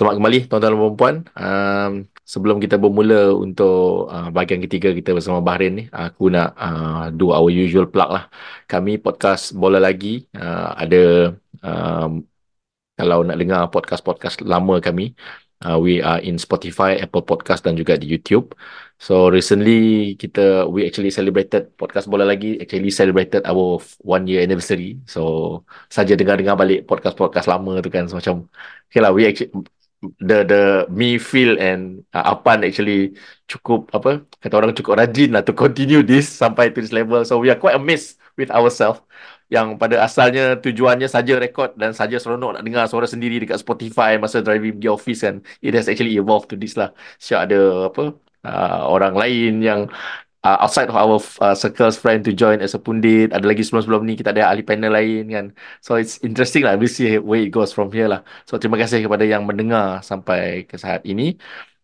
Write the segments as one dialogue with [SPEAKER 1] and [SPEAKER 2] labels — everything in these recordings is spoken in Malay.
[SPEAKER 1] Selamat kembali tuan-tuan dan puan-puan. Um, sebelum kita bermula untuk uh, bahagian ketiga kita bersama Bahrain ni, aku nak uh, do our usual plug lah. Kami podcast Bola Lagi uh, ada um, kalau nak dengar podcast-podcast lama kami, uh, we are in Spotify, Apple Podcast dan juga di YouTube. So recently kita we actually celebrated podcast Bola Lagi actually celebrated our one year anniversary. So saja dengar-dengar balik podcast-podcast lama tu kan so, macam okay lah we actually the the me feel and uh, Apan actually cukup apa kata orang cukup rajin lah to continue this sampai to this level. So we are quite amazed with ourselves yang pada asalnya tujuannya saja rekod dan saja seronok nak dengar suara sendiri dekat Spotify masa driving di office kan. It has actually evolved to this lah. Siap ada apa uh, orang lain yang uh, outside of our uh, circles friend to join as a pundit ada lagi sebelum-sebelum ni kita ada ahli panel lain kan so it's interesting lah we see where it goes from here lah so terima kasih kepada yang mendengar sampai ke saat ini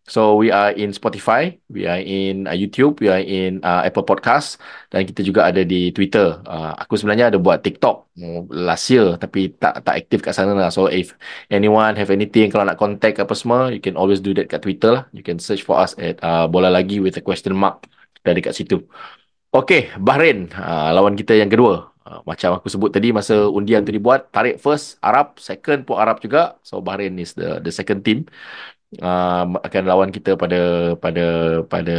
[SPEAKER 1] So we are in Spotify, we are in uh, YouTube, we are in uh, Apple Podcast dan kita juga ada di Twitter. Uh, aku sebenarnya ada buat TikTok last year tapi tak tak aktif kat sana lah. So if anyone have anything kalau nak contact apa semua, you can always do that kat Twitter lah. You can search for us at uh, Bola Lagi with a question mark dari kat situ. Okay, Bahrain uh, lawan kita yang kedua. Uh, macam aku sebut tadi masa undian tu dibuat, tarik first Arab, second pun Arab juga. So Bahrain is the the second team. Uh, akan lawan kita pada pada pada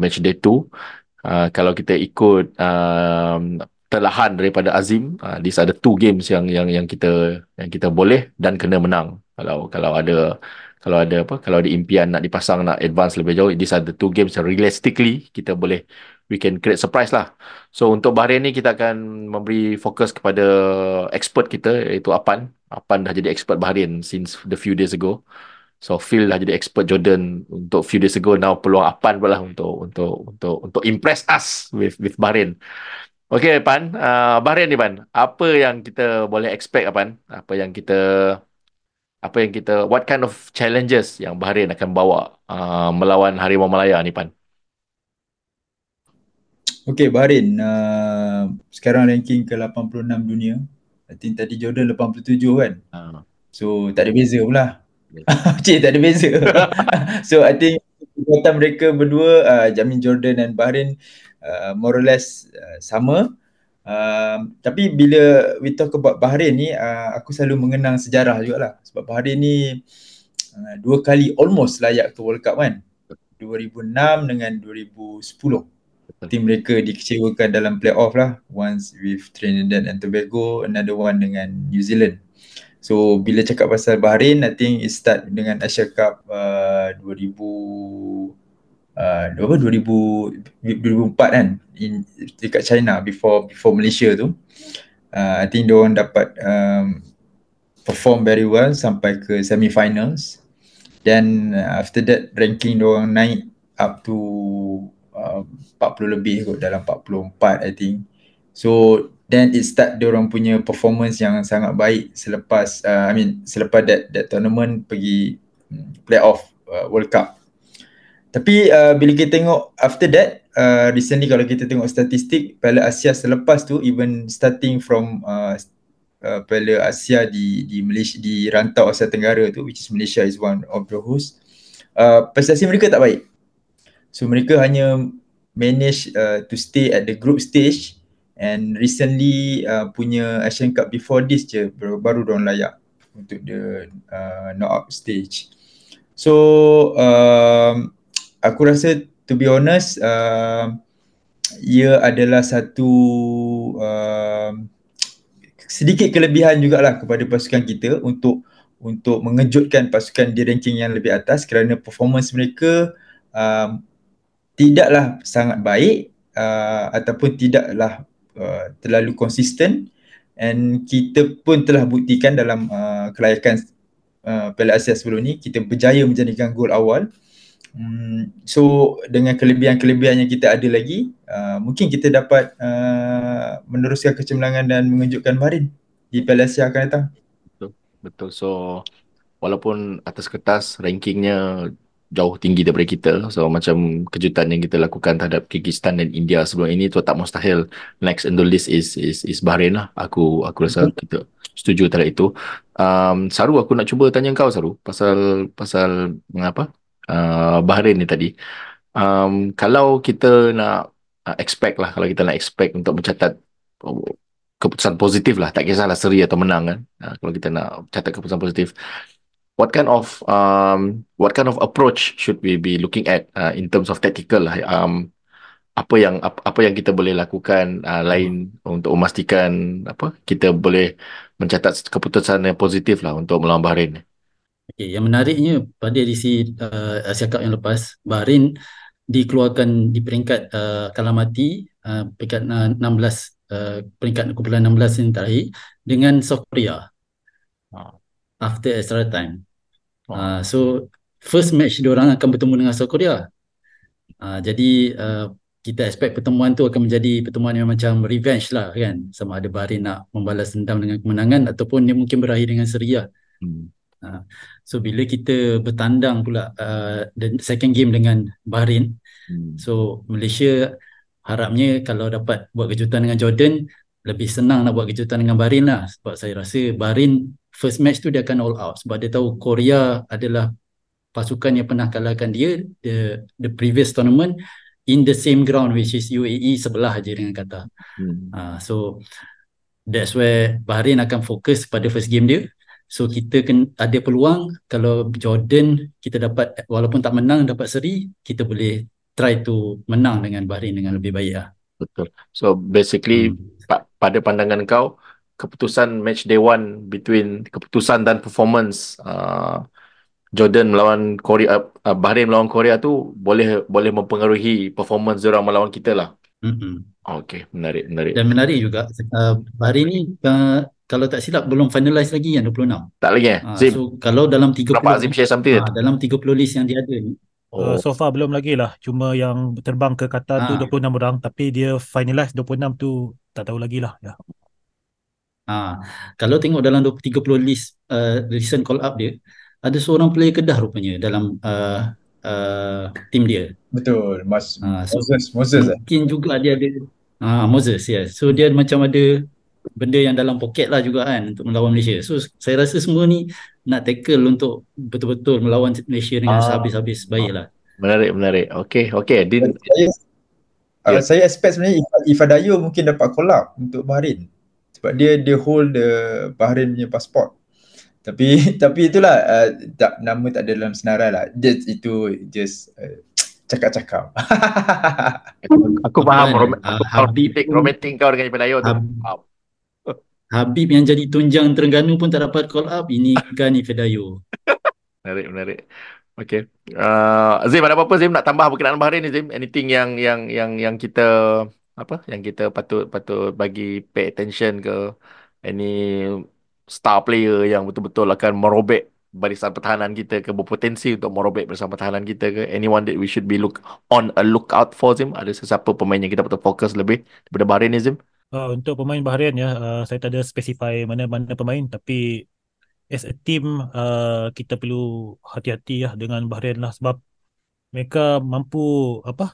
[SPEAKER 1] match day 2. Uh, kalau kita ikut um, terlahan daripada Azim, uh, are the two games yang yang yang kita yang kita boleh dan kena menang. Kalau kalau ada kalau ada apa kalau ada impian nak dipasang nak advance lebih jauh these are the two games yang realistically kita boleh we can create surprise lah. So untuk Bahrain ni kita akan memberi fokus kepada expert kita iaitu Apan. Apan dah jadi expert Bahrain since the few days ago. So Phil dah jadi expert Jordan untuk few days ago. Now peluang Apan pula untuk untuk untuk untuk impress us with with Bahrain. Okay Pan, uh, Bahrain ni Pan, apa yang kita boleh expect Pan? Apa yang kita apa yang kita what kind of challenges yang Bahrain akan bawa uh, melawan Harimau Malaya ni Pan?
[SPEAKER 2] Okay Bahrain uh, sekarang ranking ke 86 dunia. I think tadi Jordan 87 kan. Uh. So tak ada beza pula. Cik tak ada beza. so I think kekuatan mereka berdua uh, Jamin Jordan dan Bahrain uh, more or less uh, sama. Um, tapi bila we talk about Bahrain ni uh, aku selalu mengenang sejarah jugalah. Sebab Bahrain ni uh, dua kali almost layak ke World Cup kan? 2006 dengan 2010 tim mereka dikecewakan dalam playoff lah. Once with Trinidad and Tobago another one dengan New Zealand. So bila cakap pasal Bahrain I think it start dengan Asia Cup uh, 2000 uh, apa 2000 2004 kan in dekat China before before Malaysia tu. Uh, I think dia orang dapat um, perform very well sampai ke semi finals dan uh, after that ranking dia orang naik up to uh, 40 lebih kot dalam 44 I think. So then it start dia orang punya performance yang sangat baik selepas uh, I mean selepas that that tournament pergi hmm, playoff uh, World Cup tapi uh, bila kita tengok after that, uh, recently kalau kita tengok statistik Piala Asia selepas tu even starting from uh, uh, Piala Asia di di Malaysia di rantau Asia Tenggara tu which is Malaysia is one of the host. Uh, prestasi mereka tak baik. So mereka hanya manage uh, to stay at the group stage and recently uh, punya Asian Cup before this je baru baru diorang layak untuk the uh, knockout stage. So um, aku rasa to be honest uh, ia adalah satu uh, sedikit kelebihan jugalah kepada pasukan kita untuk untuk mengejutkan pasukan di ranking yang lebih atas kerana performance mereka um, tidaklah sangat baik uh, ataupun tidaklah uh, terlalu konsisten. And kita pun telah buktikan dalam uh, kelayakan uh, Piala Asia sebelum ni kita berjaya menjadikan gol awal Hmm, so dengan kelebihan-kelebihan yang kita ada lagi, uh, mungkin kita dapat uh, meneruskan kecemerlangan dan mengejutkan Bahrain di Piala Asia akan datang.
[SPEAKER 1] Betul. Betul. So walaupun atas kertas rankingnya jauh tinggi daripada kita. So macam kejutan yang kita lakukan terhadap Kyrgyzstan dan India sebelum ini tu tak mustahil next in the list is is is Bahrain lah. Aku aku rasa kita setuju terhadap itu. Um, Saru aku nak cuba tanya kau Saru pasal pasal mengapa uh, Bahrain ni tadi. Um, kalau kita nak uh, expect lah kalau kita nak expect untuk mencatat keputusan positif lah tak kisahlah seri atau menang kan uh, kalau kita nak catat keputusan positif what kind of um, what kind of approach should we be looking at uh, in terms of tactical lah um, apa yang apa, apa yang kita boleh lakukan uh, lain hmm. untuk memastikan apa kita boleh mencatat keputusan yang positif lah untuk melawan Bahrain.
[SPEAKER 3] Okay, yang menariknya pada edisi uh, Asia Cup yang lepas Bahrain dikeluarkan di peringkat uh, kalah mati uh, peringkat uh, 16 uh, peringkat kumpulan 16 yang terakhir dengan South Korea. Oh. After extra time. Uh, so first match dia orang akan bertemu dengan South Korea. Uh, jadi uh, kita expect pertemuan tu akan menjadi pertemuan yang macam revenge lah kan. Sama ada Bahrain nak membalas dendam dengan kemenangan ataupun dia mungkin berakhir dengan seri lah. Hmm. Uh, so bila kita bertandang pula uh, the second game dengan Bahrain. Hmm. So Malaysia harapnya kalau dapat buat kejutan dengan Jordan lebih senang nak buat kejutan dengan Bahrain lah sebab saya rasa Bahrain first match tu dia akan all out sebab dia tahu Korea adalah pasukan yang pernah kalahkan dia the the previous tournament in the same ground which is UAE sebelah aja dengan kata. Hmm. Uh, so that's where Bahrain akan fokus pada first game dia. So kita kan ada peluang kalau Jordan kita dapat walaupun tak menang dapat seri kita boleh try to menang dengan Bahrain dengan lebih baik lah.
[SPEAKER 1] Betul. So basically hmm. pa- pada pandangan kau keputusan match day one between keputusan dan performance uh, Jordan melawan Korea uh, Bahrain melawan Korea tu boleh boleh mempengaruhi performance dia melawan kita lah. Mm-hmm. Okay, menarik, menarik.
[SPEAKER 3] Dan menarik juga uh, Bahrain ni uh, kalau tak silap belum finalize lagi yang 26.
[SPEAKER 1] Tak lagi eh?
[SPEAKER 3] Uh, so kalau dalam 30
[SPEAKER 1] Berapa Zim share something?
[SPEAKER 3] Uh, dalam 30 list yang dia ada ni
[SPEAKER 4] Uh, oh. so far belum lagi lah. Cuma yang terbang ke Qatar ha. tu 26 orang. Tapi dia finalize 26 tu tak tahu lagi lah. Ya.
[SPEAKER 3] Ha. Kalau tengok dalam 30 list uh, recent call up dia, ada seorang player Kedah rupanya dalam uh, uh, tim dia.
[SPEAKER 2] Betul. Mas, ha. so, Moses. Moses
[SPEAKER 3] eh? mungkin eh? juga dia ada. Ha, Moses, ya. Yeah. So dia macam ada benda yang dalam poket lah juga kan untuk melawan Malaysia. So saya rasa semua ni nak tackle untuk betul-betul melawan Malaysia dengan ah. sehabis-habis baiklah.
[SPEAKER 1] Menarik, menarik. Okey, okey. Din
[SPEAKER 2] saya, yeah. uh, saya expect sebenarnya Ifadayo mungkin dapat collab untuk Bahrain. Sebab dia dia hold the Bahrain punya pasport. Tapi tapi itulah uh, tak nama tak ada dalam senarai lah. Just, itu just uh, cakap-cakap.
[SPEAKER 1] aku, aku faham rom- uh, romantik romantik kau dengan Ifadayo tu. Hab-
[SPEAKER 3] Habib yang jadi tunjang Terengganu pun tak dapat call up. Ini kan Ifedayo.
[SPEAKER 1] menarik, menarik. Okay. Uh, Zim, ada apa-apa Zim nak tambah berkenaan Bahrain ni Zim? Anything yang yang yang yang kita apa? Yang kita patut patut bagi pay attention ke any star player yang betul-betul akan merobek barisan pertahanan kita ke berpotensi untuk merobek barisan pertahanan kita ke anyone that we should be look on a lookout for Zim ada sesiapa pemain yang kita patut fokus lebih daripada Bahrain ni Zim
[SPEAKER 4] Uh, untuk pemain Bahrain ya, uh, saya tak ada specify mana-mana pemain tapi as a team uh, kita perlu hati-hati ya dengan Bahrain lah sebab mereka mampu apa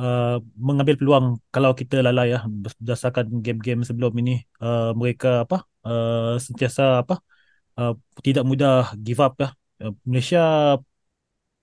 [SPEAKER 4] uh, mengambil peluang kalau kita lalai ya berdasarkan game-game sebelum ini uh, mereka apa uh, sentiasa apa uh, tidak mudah give up ya. Uh, Malaysia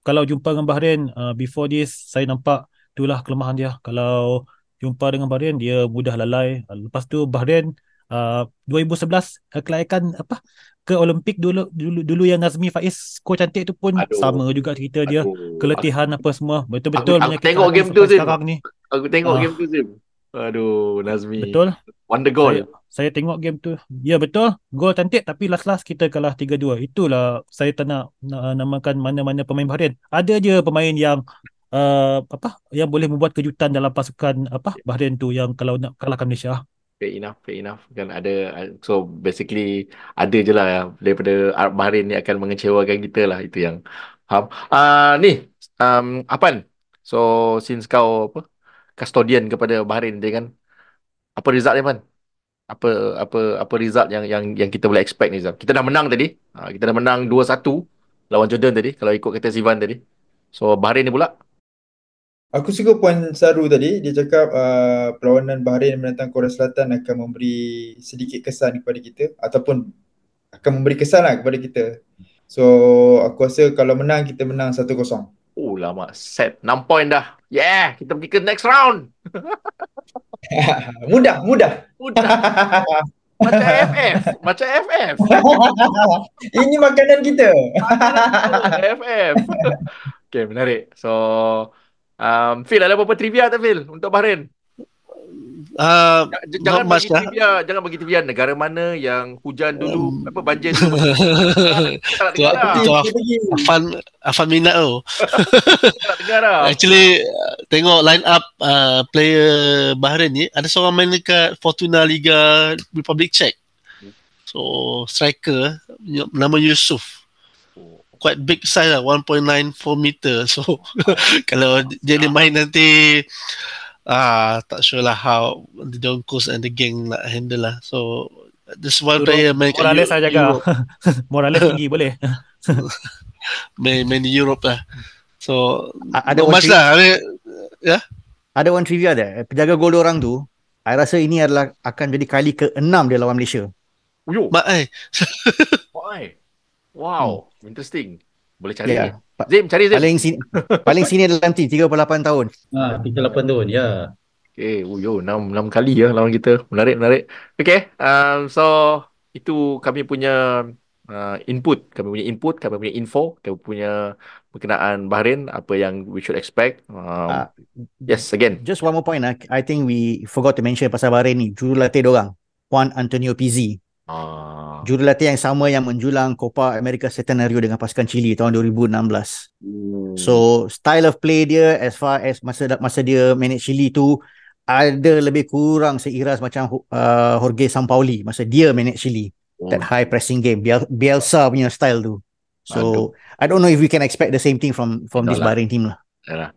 [SPEAKER 4] kalau jumpa dengan Bahrain uh, before this saya nampak itulah kelemahan dia kalau jumpa dengan Bahrain dia mudah lalai. Lepas tu Bahrain uh, 2011 kelayakan apa ke Olimpik dulu dulu dulu yang Nazmi Faiz skor cantik tu pun aduh, sama juga cerita dia. Aduh, keletihan aku, apa semua. Betul-betul
[SPEAKER 1] aku, aku tengok game tu Zim. ni. aku tengok uh, game tu Zim. Aduh Nazmi.
[SPEAKER 4] Betul.
[SPEAKER 1] Wonder goal.
[SPEAKER 4] Saya, saya tengok game tu. Ya betul. Gol cantik tapi last-last kita kalah 3-2 itulah saya tak nak, nak namakan mana-mana pemain Bahrain ada je pemain yang uh, apa yang boleh membuat kejutan dalam pasukan apa Bahrain tu yang kalau nak kalahkan Malaysia.
[SPEAKER 1] Fair enough, fair enough. Kan ada so basically ada je lah daripada Bahrain ni akan mengecewakan kita lah itu yang faham. Uh, ni um, Apan. So since kau apa custodian kepada Bahrain dia kan. Apa result dia Pan? Apa apa apa result yang yang yang kita boleh expect ni Zam? Kita dah menang tadi. Ha, kita dah menang 2-1 lawan Jordan tadi kalau ikut kata Sivan tadi. So Bahrain ni pula
[SPEAKER 2] Aku suka poin Saru tadi, dia cakap uh, perlawanan Bahrain menentang Korea Selatan akan memberi sedikit kesan kepada kita ataupun akan memberi kesan lah kepada kita. So aku rasa kalau menang kita menang 1-0.
[SPEAKER 1] Oh lama set 6 point dah. Yeah, kita pergi ke next round.
[SPEAKER 2] mudah, mudah.
[SPEAKER 1] Mudah. Macam FF, macam FF.
[SPEAKER 2] Ini makanan kita.
[SPEAKER 1] FF. okay, menarik. So Um, Phil, ada apa-apa trivia tak Phil untuk Bahrain?
[SPEAKER 5] Uh,
[SPEAKER 1] jangan bagi lah. trivia, jangan bagi trivia negara mana yang hujan dulu, um, apa banjir dulu. tak
[SPEAKER 5] dengar lah. Itu Afan, Afan minat tu.
[SPEAKER 1] tak dengar lah.
[SPEAKER 5] Actually, tengok line up uh, player Bahrain ni, ada seorang main dekat Fortuna Liga Republic Czech. So, striker, nama Yusuf quite big size lah 1.94 meter so kalau dia ni main nanti ah tak sure lah how the Donkos and the gang nak handle lah so this one Dulu, player main
[SPEAKER 4] Morales saya jaga Morales tinggi boleh
[SPEAKER 5] main, main di Europe lah so ada one much lah ya yeah?
[SPEAKER 6] ada one trivia dia penjaga gol orang tu saya rasa ini adalah akan jadi kali ke-6 dia lawan Malaysia
[SPEAKER 1] Yo.
[SPEAKER 5] Mak eh.
[SPEAKER 1] Why? Wow, hmm. interesting. Boleh cari yeah. ni. Zim, cari Zim.
[SPEAKER 6] Paling sini paling sini dalam team 38 tahun.
[SPEAKER 3] Ha, 38 tahun, ya.
[SPEAKER 1] Okay, oh yo, 6 6 kali ya lawan kita. Menarik, menarik. Okay, um, so itu kami punya uh, input, kami punya input, kami punya info, kami punya berkenaan Bahrain, apa yang we should expect. Um, uh, yes, again.
[SPEAKER 6] Just one more point. Uh, I think we forgot to mention pasal Bahrain ni. Jurulatih orang. Juan Antonio Pizzi. Uh. Jurulatih yang sama yang menjulang Copa America Centenario dengan pasukan Chile tahun 2016. Hmm. So style of play dia as far as masa masa dia manage Chile tu ada lebih kurang seiras macam uh, Jorge Sampaoli masa dia manage Chile. Oh. That high pressing game. Biel, Bielsa punya style tu. So Aduh. I don't know if we can expect the same thing from from this Bahrain team lah.
[SPEAKER 1] Yalah.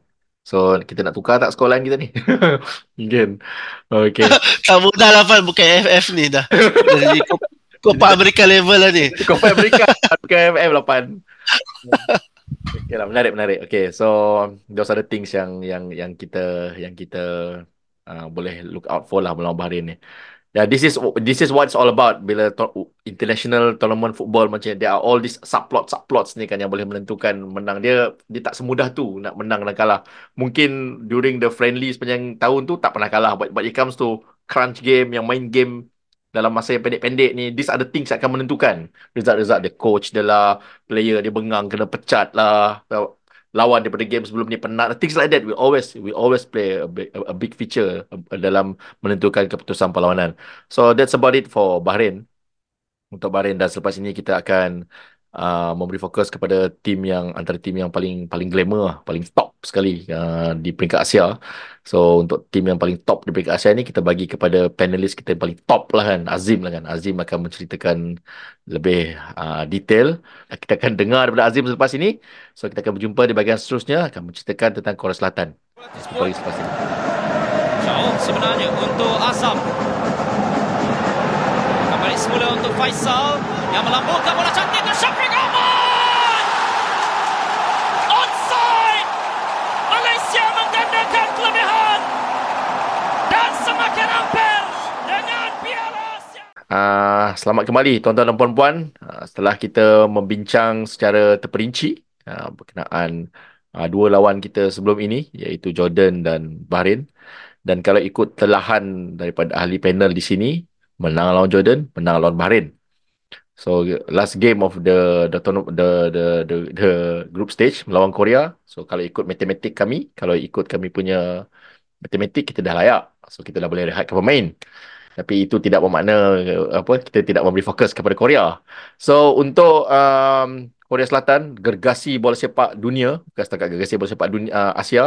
[SPEAKER 1] So kita nak tukar tak sekolah kita ni? Mungkin. Okay.
[SPEAKER 5] tak mudah lah Fan. Bukan FF ni dah. Jadi Copa America level lah ni.
[SPEAKER 1] Copa America. Bukan FF 8. Okay lah. Menarik, menarik. Okay. So those are the things yang yang yang kita yang kita uh, boleh look out for lah melawan Bahrain ni. Yeah, this is this is what it's all about. Bila to- international tournament football macam there are all these subplot subplots ni kan yang boleh menentukan menang. Dia dia tak semudah tu nak menang dan kalah. Mungkin during the friendly sepanjang tahun tu tak pernah kalah. But, but it comes to crunch game yang main game dalam masa yang pendek-pendek ni these are the things akan menentukan. Result-result the coach dia lah player dia bengang kena pecat lah lawan daripada game sebelum ni penat things like that. We always we always play a big, a big feature dalam menentukan keputusan perlawanan. So that's about it for Bahrain. Untuk Bahrain dan selepas ini kita akan uh, memberi fokus kepada tim yang antara tim yang paling paling glamour lah, paling top sekali uh, di peringkat Asia. So untuk tim yang paling top di peringkat Asia ni kita bagi kepada panelis kita yang paling top lah kan Azim lah kan. Azim akan menceritakan lebih uh, detail. Kita akan dengar daripada Azim selepas ini. So kita akan berjumpa di bahagian seterusnya akan menceritakan tentang Korea Selatan. Selepas ini.
[SPEAKER 7] Jauh sebenarnya untuk Azam. Kembali semula untuk Faisal yang melambungkan bola cantik
[SPEAKER 1] Uh, selamat kembali tuan-tuan dan puan-puan. Uh, setelah kita membincang secara terperinci uh, berkenaan uh, dua lawan kita sebelum ini iaitu Jordan dan Bahrain. Dan kalau ikut telahan daripada ahli panel di sini menang lawan Jordan menang lawan Bahrain. So last game of the the the the the, the group stage melawan Korea. So kalau ikut matematik kami kalau ikut kami punya matematik kita dah layak. So kita dah boleh rehatkan pemain tapi itu tidak bermakna apa kita tidak memberi fokus kepada Korea. So untuk um, Korea Selatan gergasi bola sepak dunia, bukan setakat gergasi bola sepak dunia uh, Asia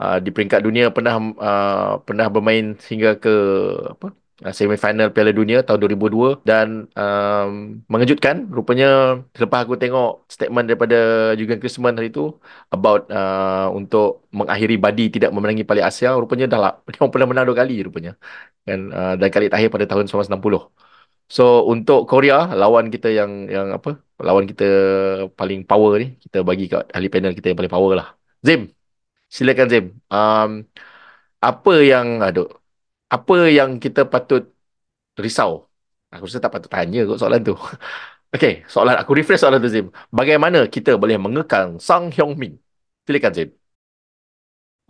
[SPEAKER 1] uh, di peringkat dunia pernah uh, pernah bermain hingga ke apa semifinal Piala Dunia tahun 2002 dan um, mengejutkan. Rupanya selepas aku tengok statement daripada Jurgen Klinsmann hari itu about uh, untuk mengakhiri Badi tidak memenangi Piala Asia rupanya dah lah dia pernah menang dua kali rupanya. Kan uh, dan kali terakhir pada tahun 1960 so untuk Korea lawan kita yang yang apa? Lawan kita paling power ni kita bagi kat ahli panel kita yang paling power lah. Zim silakan Zim. Um, apa yang aduh apa yang kita patut risau? Aku rasa tak patut tanya kot soalan tu. Okey, soalan aku refresh soalan tu Zim. Bagaimana kita boleh mengekang Sang Hyong Min? Silakan Zim.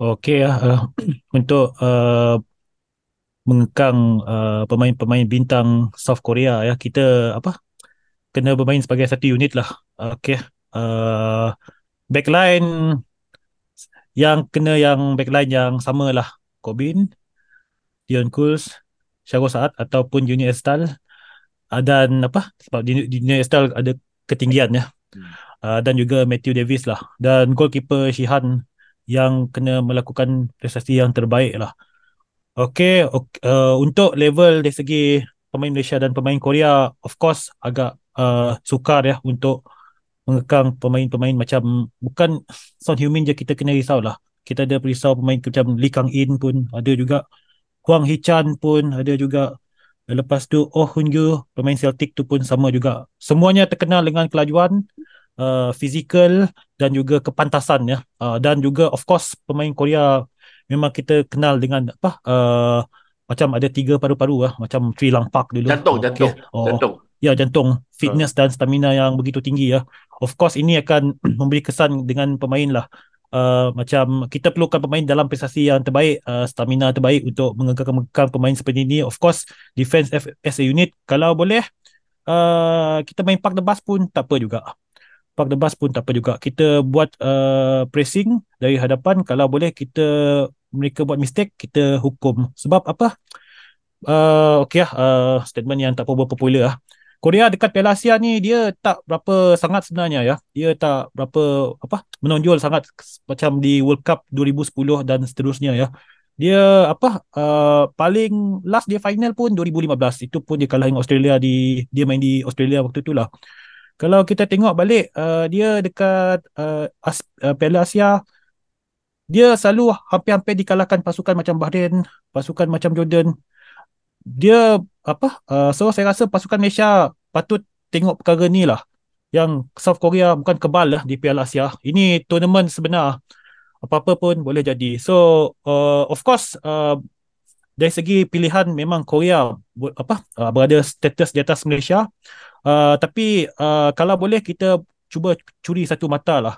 [SPEAKER 4] Okey ya, uh, untuk uh, mengekang uh, pemain-pemain bintang South Korea ya, kita apa? Kena bermain sebagai satu unit lah. Okey. Uh, backline yang kena yang backline yang sama lah. Kobin, Dion Kools, Syarul Saad ataupun Junior Estal. Uh, dan apa? Sebab Junior Estal ada ketinggian ya. Hmm. uh, dan juga Matthew Davis lah. Dan goalkeeper Shihan yang kena melakukan prestasi yang terbaik lah. Okay, okay uh, untuk level dari segi pemain Malaysia dan pemain Korea of course agak uh, sukar ya untuk mengekang pemain-pemain macam bukan Son Heung-min je kita kena risau lah. Kita ada risau pemain macam Lee Kang-in pun ada juga Huang Hichan pun ada juga. Lepas tu Oh Hun pemain Celtic tu pun sama juga. Semuanya terkenal dengan kelajuan, uh, fizikal dan juga kepantasan ya. Uh, dan juga of course pemain Korea memang kita kenal dengan apa uh, macam ada tiga paru-paru lah macam Sri Lang Park dulu.
[SPEAKER 1] Jantung, okay. jantung. Oh, jantung.
[SPEAKER 4] Ya jantung, fitness uh. dan stamina yang begitu tinggi ya. Of course ini akan memberi kesan dengan pemain lah uh, macam kita perlukan pemain dalam prestasi yang terbaik, uh, stamina terbaik untuk mengekang pemain seperti ini. Of course, defense as a unit kalau boleh uh, kita main park the bus pun tak apa juga. Park the bus pun tak apa juga. Kita buat uh, pressing dari hadapan kalau boleh kita mereka buat mistake kita hukum. Sebab apa? Uh, okay lah, uh, statement yang tak apa popular lah. Korea dekat Piala Asia ni dia tak berapa sangat sebenarnya ya. Dia tak berapa apa menonjol sangat macam di World Cup 2010 dan seterusnya ya. Dia apa uh, paling last dia final pun 2015. Itu pun dia kalah dengan Australia di dia main di Australia waktu itulah. Kalau kita tengok balik uh, dia dekat uh, As, uh, Piala Asia dia selalu hampir-hampir dikalahkan pasukan macam Bahrain, pasukan macam Jordan. Dia apa uh, so saya rasa pasukan Malaysia patut tengok perkara ni lah. Yang South Korea bukan kebal lah di Piala Asia. Ini tournament sebenar. Apa-apa pun boleh jadi. So uh, of course uh, dari segi pilihan memang Korea apa uh, berada status di atas Malaysia. Uh, tapi uh, kalau boleh kita cuba curi satu mata lah.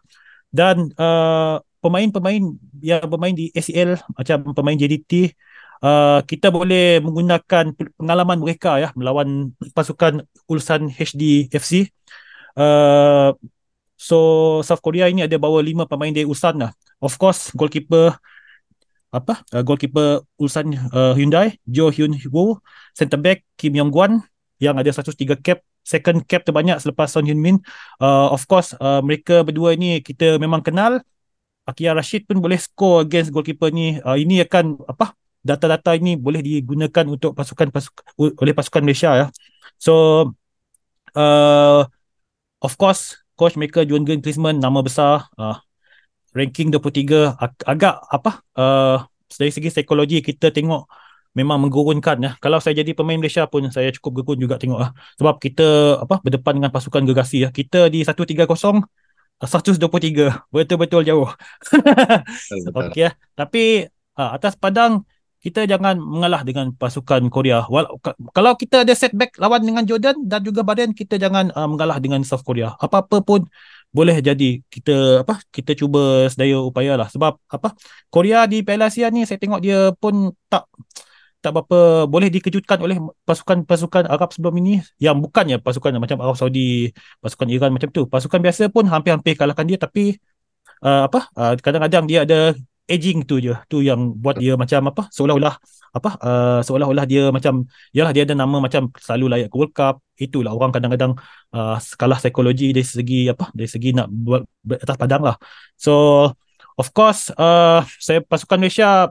[SPEAKER 4] Dan uh, pemain-pemain yang bermain di ACL macam pemain JDT uh, kita boleh menggunakan pengalaman mereka ya melawan pasukan Ulsan HD FC. Uh, so South Korea ini ada bawa lima pemain dari Ulsan lah. Of course goalkeeper apa uh, goalkeeper Ulsan uh, Hyundai Jo Hyun Woo, center back Kim Yong Gwan yang ada 103 cap second cap terbanyak selepas Son Hyun Min. Uh, of course uh, mereka berdua ini kita memang kenal. Akia Rashid pun boleh score against goalkeeper ni. Uh, ini akan apa data-data ini boleh digunakan untuk pasukan pasukan oleh pasukan Malaysia ya. So uh, of course coach mereka Jurgen Klinsmann nama besar uh, ranking 23 ag- agak apa uh, dari segi psikologi kita tengok memang menggurunkan ya. Kalau saya jadi pemain Malaysia pun saya cukup gerun juga tengok lah. Sebab kita apa berdepan dengan pasukan gergasi ya. Kita di 130 123 betul-betul jauh. Okey ya. Tapi uh, atas padang kita jangan mengalah dengan pasukan Korea. Wal- kalau kita ada setback lawan dengan Jordan dan juga Bahrain, kita jangan uh, mengalah dengan South Korea. Apa-apa pun boleh jadi kita apa kita cuba sedaya upaya lah sebab apa Korea di Piala Asia ni saya tengok dia pun tak tak berapa boleh dikejutkan oleh pasukan-pasukan Arab sebelum ini yang bukannya pasukan macam Arab Saudi, pasukan Iran macam tu. Pasukan biasa pun hampir-hampir kalahkan dia tapi uh, apa uh, kadang-kadang dia ada aging tu je. Tu yang buat dia macam apa? Seolah-olah apa? Uh, seolah-olah dia macam yalah dia ada nama macam selalu layak ke World Cup. Itulah orang kadang-kadang uh, kalah psikologi dari segi apa? Dari segi nak buat atas padang lah. So of course uh, saya pasukan Malaysia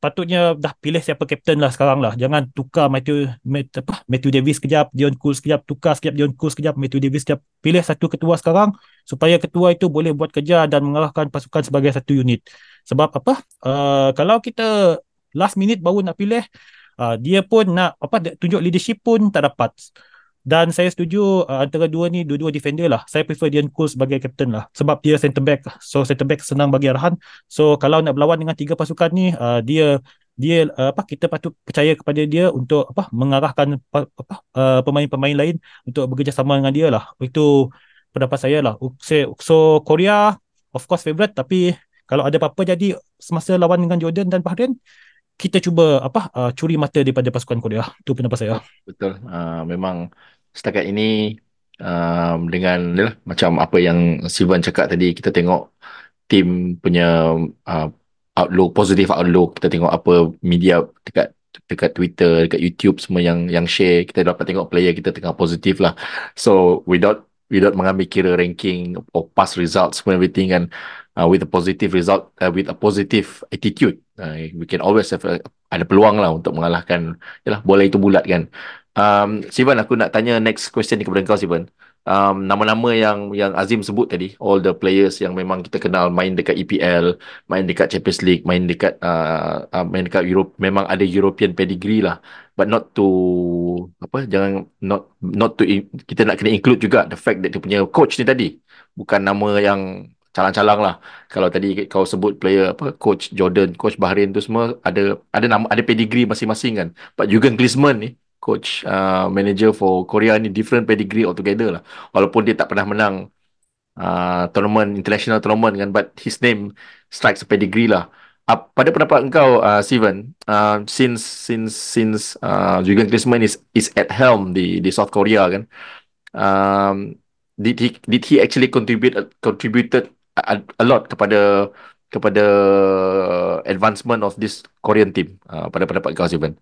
[SPEAKER 4] patutnya dah pilih siapa kapten lah sekarang lah. Jangan tukar Matthew, Matthew, apa, Matthew Davis sekejap, Dion Cool sekejap, tukar sekejap Dion Cool sekejap, Matthew Davis sekejap. Pilih satu ketua sekarang supaya ketua itu boleh buat kerja dan mengarahkan pasukan sebagai satu unit. Sebab apa? Uh, kalau kita last minute baru nak pilih, uh, dia pun nak apa tunjuk leadership pun tak dapat. Dan saya setuju uh, antara dua ni dua-dua defender lah. Saya prefer Dion Cole sebagai captain lah. Sebab dia center back. So center back senang bagi arahan. So kalau nak berlawan dengan tiga pasukan ni uh, dia dia uh, apa kita patut percaya kepada dia untuk apa mengarahkan apa uh, pemain-pemain lain untuk bekerjasama dengan dia lah. Itu pendapat saya lah. So Korea of course favorite tapi kalau ada apa-apa jadi semasa lawan dengan Jordan dan Bahrain kita cuba apa uh, curi mata daripada pasukan Korea. Itu pendapat saya.
[SPEAKER 1] Betul. Uh, memang setakat ini um, dengan yalah, macam apa yang Sivan cakap tadi kita tengok tim punya uh, outlook positif outlook kita tengok apa media dekat dekat Twitter dekat YouTube semua yang yang share kita dapat tengok player kita tengah positif lah so without without mengambil kira ranking or past results and everything kan uh, with a positive result uh, with a positive attitude. Uh, we can always have a, ada peluang lah untuk mengalahkan. Yalah bola itu bulat kan. Um, Sivan aku nak tanya next question ni kepada kau Sivan um, nama-nama yang yang Azim sebut tadi all the players yang memang kita kenal main dekat EPL main dekat Champions League main dekat uh, uh, main dekat Europe memang ada European pedigree lah but not to apa jangan not not to kita nak kena include juga the fact that dia punya coach ni tadi bukan nama yang calang-calang lah. Kalau tadi kau sebut player apa coach Jordan, coach Bahrain tu semua ada ada nama ada pedigree masing-masing kan. But Jurgen Klinsmann ni coach uh, manager for Korea ni different pedigree altogether lah. Walaupun dia tak pernah menang uh, tournament international tournament kan but his name strikes a pedigree lah. Uh, pada pendapat engkau uh, Steven uh, since since since uh, Jurgen Klinsmann is is at helm di di South Korea kan um, did he did he actually contribute contributed a, a lot kepada kepada advancement of this Korean team uh, pada pendapat kau Sivan?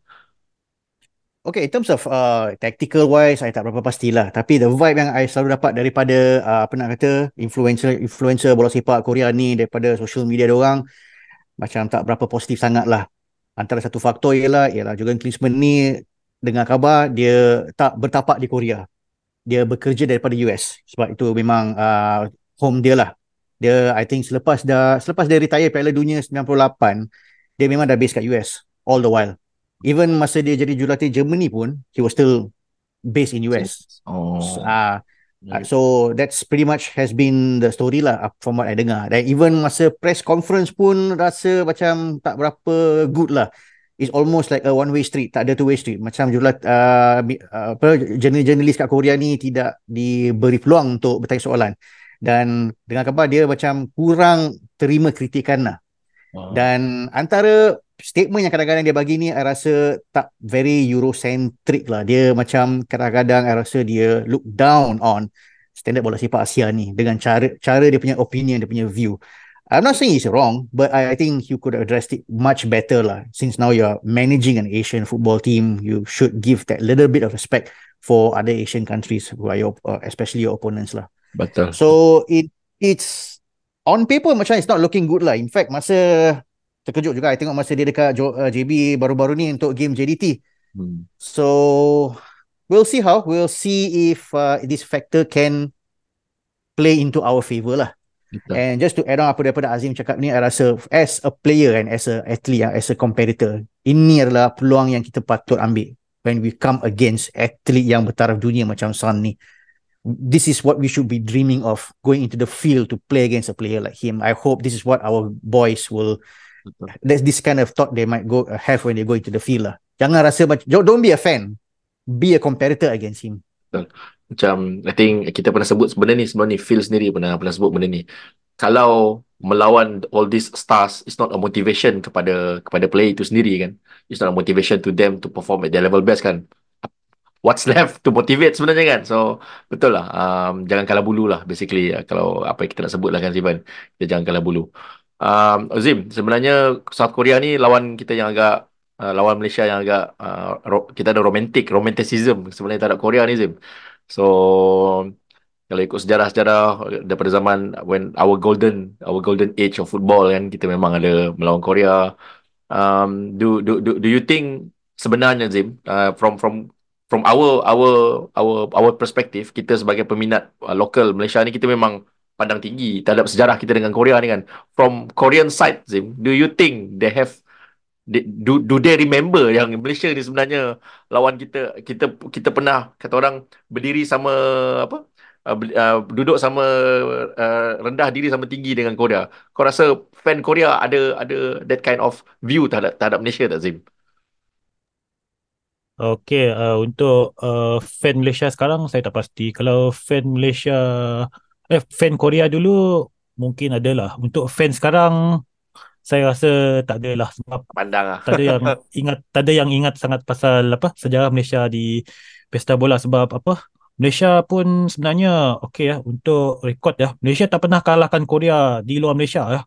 [SPEAKER 6] Okay, in terms of uh, tactical wise, saya tak berapa pastilah. Tapi the vibe yang saya selalu dapat daripada uh, apa nak kata influencer influencer bola sepak Korea ni daripada social media orang macam tak berapa positif sangat lah. Antara satu faktor ialah ialah Jurgen Klinsmann ni dengar khabar dia tak bertapak di Korea. Dia bekerja daripada US sebab itu memang uh, home dia lah dia I think selepas dah selepas dia retire Piala Dunia 98 dia memang dah base kat US all the while even masa dia jadi jurulatih Germany pun he was still based in US oh so, uh, uh, so that's pretty much has been the story lah from what I dengar dan even masa press conference pun rasa macam tak berapa good lah It's almost like a one way street, tak ada two way street. Macam jurulat uh, apa jurnalis kat Korea ni tidak diberi peluang untuk bertanya soalan dan dengan khabar dia macam kurang terima kritikan lah. Wow. Dan antara statement yang kadang-kadang dia bagi ni, saya rasa tak very Eurocentric lah. Dia macam kadang-kadang saya rasa dia look down on standard bola sepak Asia ni dengan cara cara dia punya opinion, dia punya view. I'm not saying it's wrong, but I, I think you could address it much better lah. Since now you're managing an Asian football team, you should give that little bit of respect for other Asian countries, who are your, uh, especially your opponents lah.
[SPEAKER 1] Betul.
[SPEAKER 6] So it it's on paper macam it's not looking good lah. In fact masa terkejut juga I tengok masa dia dekat uh, JB baru-baru ni untuk game JDT. Hmm. So we'll see how we'll see if uh, this factor can play into our favor lah. Betul. And just to add on apa daripada Azim cakap ni, I rasa as a player and as a athlete, as a competitor, ini adalah peluang yang kita patut ambil when we come against athlete yang bertaraf dunia macam Son ni this is what we should be dreaming of going into the field to play against a player like him. I hope this is what our boys will. There's this kind of thought they might go uh, have when they go into the field lah. Jangan rasa macam don't be a fan, be a competitor against him.
[SPEAKER 1] Macam I think kita pernah sebut sebenarnya ni sebenarnya ni Phil sendiri pernah pernah sebut benda ni. Kalau melawan all these stars it's not a motivation kepada kepada player itu sendiri kan. It's not a motivation to them to perform at their level best kan? What's left to motivate sebenarnya kan? So betul lah. Um, jangan kalah bulu lah basically. Uh, kalau apa yang kita nak sebut lah kan Sivan kita jangan kalah bulu um, Azim sebenarnya South Korea ni lawan kita yang agak uh, lawan Malaysia yang agak uh, ro- kita ada romantic romanticism sebenarnya terhadap Korea ni Azim so kalau ikut sejarah-sejarah daripada zaman when our golden our golden age of football kan kita memang ada melawan Korea. Um, do, do do do you think sebenarnya Zim uh, from from from our our our our perspective kita sebagai peminat uh, lokal Malaysia ni kita memang pandang tinggi terhadap sejarah kita dengan Korea ni kan. From Korean side Zim do you think they have do do they remember yang Malaysia ni sebenarnya lawan kita kita kita pernah kata orang berdiri sama apa uh, uh, duduk sama uh, rendah diri sama tinggi dengan Korea? Kau rasa fan Korea ada ada that kind of view terhadap terhadap Malaysia tak Zim?
[SPEAKER 4] Okey, uh, untuk uh, fan Malaysia sekarang saya tak pasti. Kalau fan Malaysia, eh fan Korea dulu mungkin adalah. Untuk fan sekarang saya rasa tak ada lah sebab
[SPEAKER 1] pandang lah.
[SPEAKER 4] tak ada yang ingat tak ada yang ingat sangat pasal apa sejarah Malaysia di pesta bola sebab apa Malaysia pun sebenarnya okey ya untuk rekod ya Malaysia tak pernah kalahkan Korea di luar Malaysia ya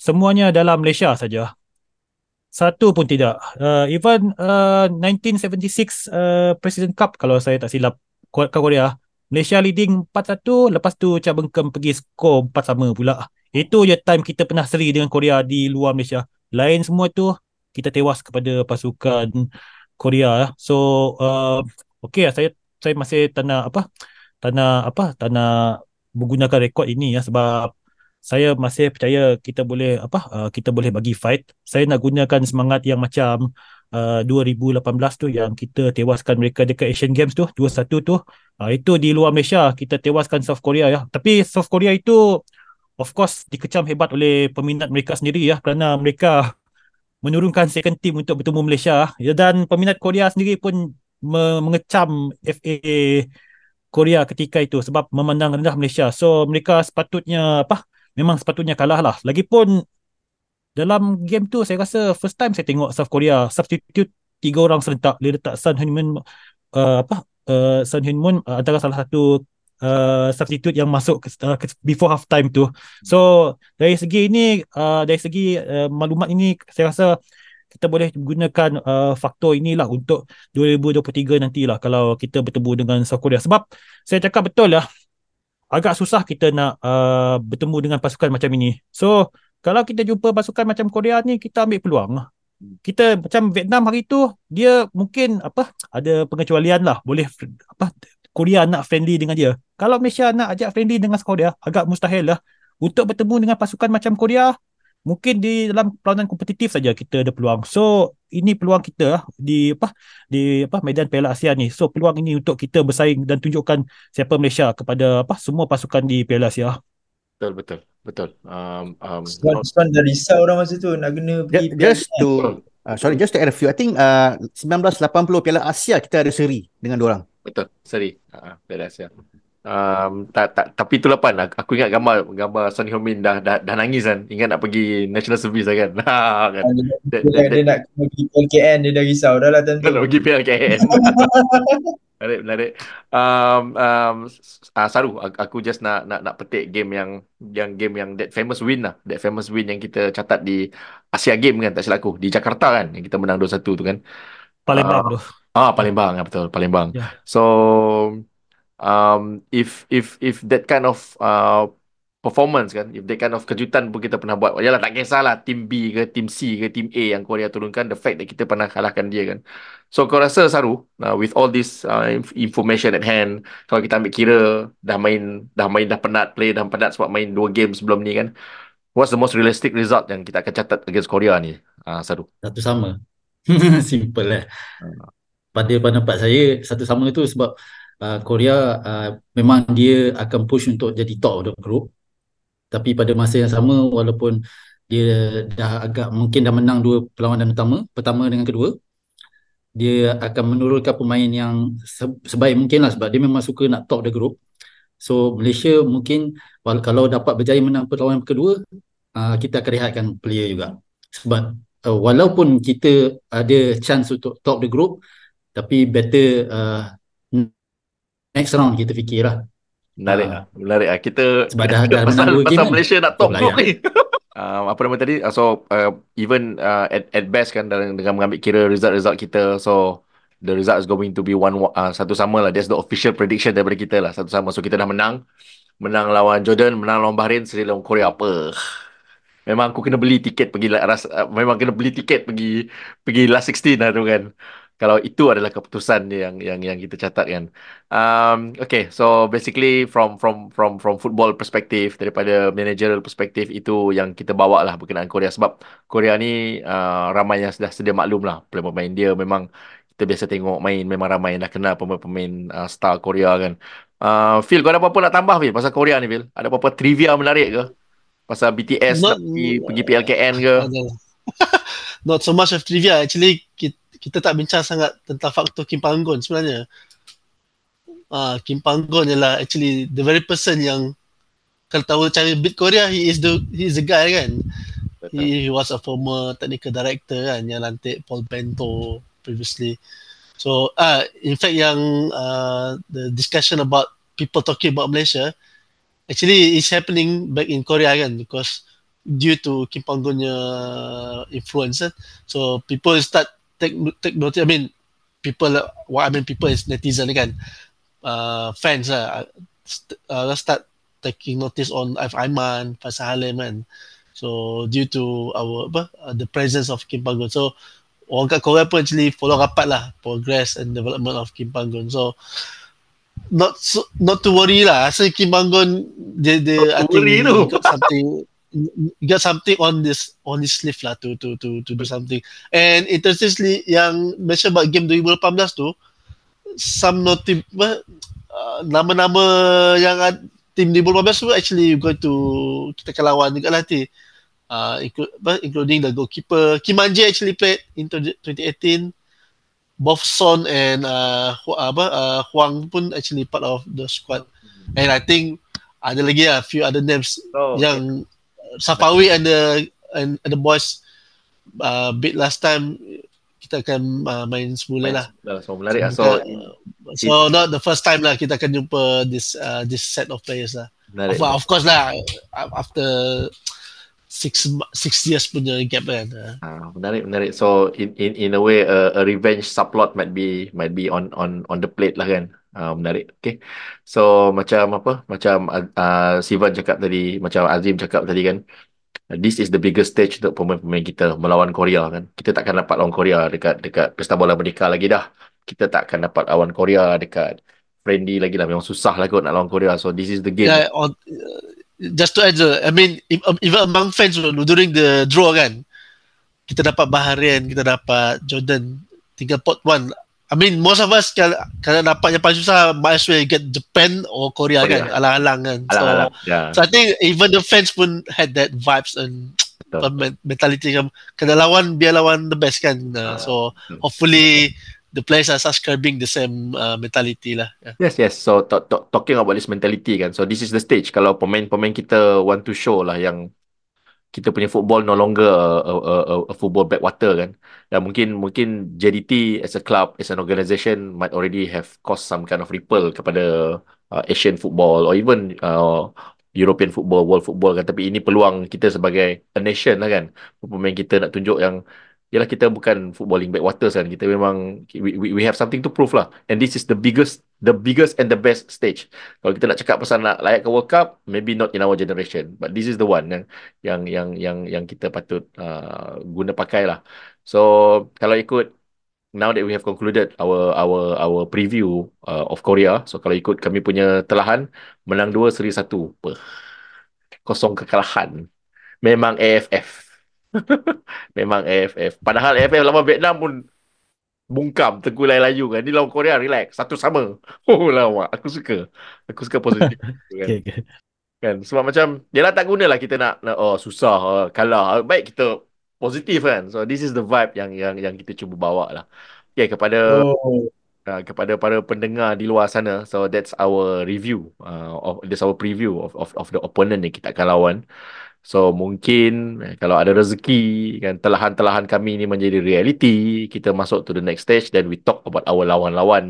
[SPEAKER 4] semuanya dalam Malaysia saja satu pun tidak. Uh, even uh, 1976 uh, President Cup kalau saya tak silap Korea. Malaysia leading 4-1 lepas tu Cabengkem pergi skor 4 sama pula. Itu je time kita pernah seri dengan Korea di luar Malaysia. Lain semua tu kita tewas kepada pasukan Korea. So uh, okay saya saya masih tak nak apa tak nak apa tak nak menggunakan rekod ini ya sebab saya masih percaya kita boleh apa uh, kita boleh bagi fight saya nak gunakan semangat yang macam uh, 2018 tu yang kita tewaskan mereka dekat Asian Games tu 21 tu. Uh, itu di luar Malaysia. Kita tewaskan South Korea ya. Tapi South Korea itu of course dikecam hebat oleh peminat mereka sendiri ya. Kerana mereka menurunkan second team untuk bertemu Malaysia ya. Dan peminat Korea sendiri pun me- mengecam FA Korea ketika itu sebab memandang rendah Malaysia. So mereka sepatutnya apa memang sepatutnya kalah lah. Lagipun dalam game tu saya rasa first time saya tengok South Korea substitute tiga orang serentak dia letak Sun Hyun uh, apa uh, Sun Hyun Moon uh, antara salah satu uh, substitute yang masuk ke, uh, before half time tu. So dari segi ini uh, dari segi uh, maklumat ini saya rasa kita boleh gunakan uh, faktor inilah untuk 2023 nantilah kalau kita bertemu dengan South Korea sebab saya cakap betul lah agak susah kita nak uh, bertemu dengan pasukan macam ini. So, kalau kita jumpa pasukan macam Korea ni, kita ambil peluang. Kita macam Vietnam hari tu, dia mungkin apa ada pengecualian lah. Boleh apa Korea nak friendly dengan dia. Kalau Malaysia nak ajak friendly dengan Korea, agak mustahil lah. Untuk bertemu dengan pasukan macam Korea, mungkin di dalam perlawanan kompetitif saja kita ada peluang. So ini peluang kita di apa di apa medan Piala Asia ni. So peluang ini untuk kita bersaing dan tunjukkan siapa Malaysia kepada apa semua pasukan di Piala Asia.
[SPEAKER 1] Betul betul betul. Um
[SPEAKER 2] um Swan, Swan dah risau orang masa tu nak kena pergi
[SPEAKER 6] just to uh, sorry just to add a few. I think uh, 1980 Piala Asia kita ada seri dengan dua orang.
[SPEAKER 1] Betul, seri. Uh, Piala Asia. Um, tak, tak, tapi itulah pan. Aku ingat gambar gambar Son Heung-min dah, dah dah nangis kan. Ingat nak pergi national service lah kan? Ha, kan?
[SPEAKER 2] Dia, dia, dia, dia, nak pergi PLKN dia dah risau. Dah lah tentu.
[SPEAKER 1] Nak pergi PLKN menarik menarik. Um, um, uh, Saru aku just nak nak nak petik game yang yang game yang that famous win lah. That famous win yang kita catat di Asia Game kan tak silap aku. Di Jakarta kan yang kita menang 2-1 tu kan.
[SPEAKER 4] Palembang uh, tu.
[SPEAKER 1] ah Palembang. Ya, betul Palembang. Yeah. so um, if if if that kind of uh, performance kan if that kind of kejutan pun kita pernah buat yalah tak kisahlah team B ke team C ke team A yang Korea turunkan the fact that kita pernah kalahkan dia kan. So kau rasa Saru uh, with all this uh, information at hand kalau kita ambil kira dah main dah main dah penat play dah penat sebab main dua game sebelum ni kan what's the most realistic result yang kita akan catat against Korea ni? Uh, Saru
[SPEAKER 3] satu sama. Simple lah. Uh. pada pendapat saya satu sama tu sebab uh, Korea uh, memang dia akan push untuk jadi top of the group. Tapi pada masa yang sama walaupun dia dah agak mungkin dah menang dua perlawanan utama pertama dengan kedua dia akan menurunkan pemain yang sebaik mungkin lah sebab dia memang suka nak top the group. So Malaysia mungkin kalau dapat berjaya menang perlawanan kedua uh, kita akan rehatkan player juga. Sebab uh, walaupun kita ada chance untuk top the group tapi better uh, next round kita fikirlah.
[SPEAKER 1] Menarik lah. Uh, menarik lah. Kita
[SPEAKER 3] sebab dah, dah pasal,
[SPEAKER 1] pasal kan? Malaysia nak top group ni. Uh, apa nama tadi? Uh, so uh, even uh, at, at best kan dengan, dengan mengambil kira result-result kita. So the result is going to be one uh, satu sama lah. That's the official prediction daripada kita lah. Satu sama. So kita dah menang. Menang lawan Jordan, menang lawan Bahrain, seri lawan Korea apa. memang aku kena beli tiket pergi ras, uh, memang kena beli tiket pergi pergi last 16 lah tu kan kalau itu adalah keputusan yang yang yang kita catatkan. Um, okay, so basically from from from from football perspektif daripada managerial perspektif itu yang kita bawa lah berkenaan Korea sebab Korea ni uh, ramai yang sudah sedia maklum lah pemain-pemain dia memang kita biasa tengok main memang ramai yang dah kenal pemain-pemain uh, star Korea kan. Uh, Phil, kau ada apa-apa nak tambah Phil pasal Korea ni Phil? Ada apa-apa trivia menarik ke? Pasal BTS Not, nak pergi, pergi PLKN ke?
[SPEAKER 5] Not so much of trivia. Actually, kita, tak bincang sangat tentang faktor Kim Panggon sebenarnya. Uh, Kim Panggon ialah actually the very person yang kalau tahu cara beat Korea, he is the he is the guy kan. He, he was a former technical director kan yang lantik Paul Bento previously. So uh, in fact yang uh, the discussion about people talking about Malaysia actually is happening back in Korea kan because due to Kim Panggonnya influence. Eh. So people start take take notice. I mean, people what I mean people is netizen kan, uh, fans lah. Uh, start taking notice on F. Aiman, Faisal Halim kan. So due to our apa, uh, the presence of Kim Panggon. So orang kat Korea pun actually follow rapat lah progress and development of Kim Panggon. So not so, not to worry lah. So Kim Panggon dia dia I think got something got something on this on this sleeve lah to to to to do something. And interestingly yang mention about game 2018 tu some notable uh, nama-nama yang tim 2018 tu actually going to kita akan lawan juga lah nanti. Uh, include, including the goalkeeper Kim Manje actually played in 2018 both Son and uh, apa uh, Huang pun actually part of the squad and I think ada lagi lah few other names oh, yang Safawi and the and, and the boys uh, beat last time kita akan uh, main semula lah.
[SPEAKER 1] So menarik lah. So,
[SPEAKER 5] uh, so not the first time lah kita akan jumpa this uh, this set of players lah. Menarik. Of, of course lah after six six years punya gap kan.
[SPEAKER 1] Ah, menarik menarik. So in in in a way a, a revenge subplot might be might be on on on the plate lah kan. Uh, menarik. Okay. So macam apa? Macam uh, Sivan cakap tadi, macam Azim cakap tadi kan. This is the biggest stage untuk pemain-pemain kita melawan Korea kan. Kita takkan dapat lawan Korea dekat dekat Pesta Bola Merdeka lagi dah. Kita takkan dapat lawan Korea dekat friendly lagi lah. Memang susah lah kot nak lawan Korea. So this is the game.
[SPEAKER 5] Yeah, on, uh, just to add, I mean, even among fans during the draw kan, kita dapat Bahrain, kita dapat Jordan, tinggal pot one I mean most of us kalau, kalau dapat yang paling susah might as well get Japan or Korea, kan alang-alang kan so, alang-alang. Yeah. so I think even the fans pun had that vibes and Betul. mentality kan kena lawan biar lawan the best kan uh, so hopefully the players are subscribing the same uh, mentality lah
[SPEAKER 1] yeah. yes yes. So to- to- talking about this mentality kan. So this is the stage. Kalau pemain-pemain kita want to show lah yang kita punya football no longer a, a, a, a football backwater kan. Dan mungkin mungkin JDT as a club as an organisation might already have caused some kind of ripple kepada uh, Asian football or even uh, European football world football kan. Tapi ini peluang kita sebagai a nation lah kan. Pemain kita nak tunjuk yang Yalah kita bukan footballing backwaters kan. Kita memang we, we, have something to prove lah. And this is the biggest the biggest and the best stage. Kalau kita nak cakap pasal nak layak ke World Cup, maybe not in our generation, but this is the one yang yang yang yang yang kita patut uh, guna pakai lah. So kalau ikut now that we have concluded our our our preview uh, of Korea, so kalau ikut kami punya telahan menang dua seri satu, kosong kekalahan. Memang AFF. Memang AFF. Padahal AFF lawan Vietnam pun bungkam tergulai layu kan. Ni lawan Korea relax. Satu sama. Oh lawak. Aku suka. Aku suka positif. kan? okay, okay. kan? Sebab macam lah tak gunalah kita nak, nak oh susah uh, kalah. Baik kita positif kan. So this is the vibe yang yang yang kita cuba bawa lah. Okay kepada oh. Uh, kepada para pendengar di luar sana. So that's our review uh, of that's our preview of of of the opponent yang kita akan lawan. So mungkin eh, kalau ada rezeki kan telahan-telahan kami ini menjadi reality, kita masuk to the next stage dan we talk about our lawan-lawan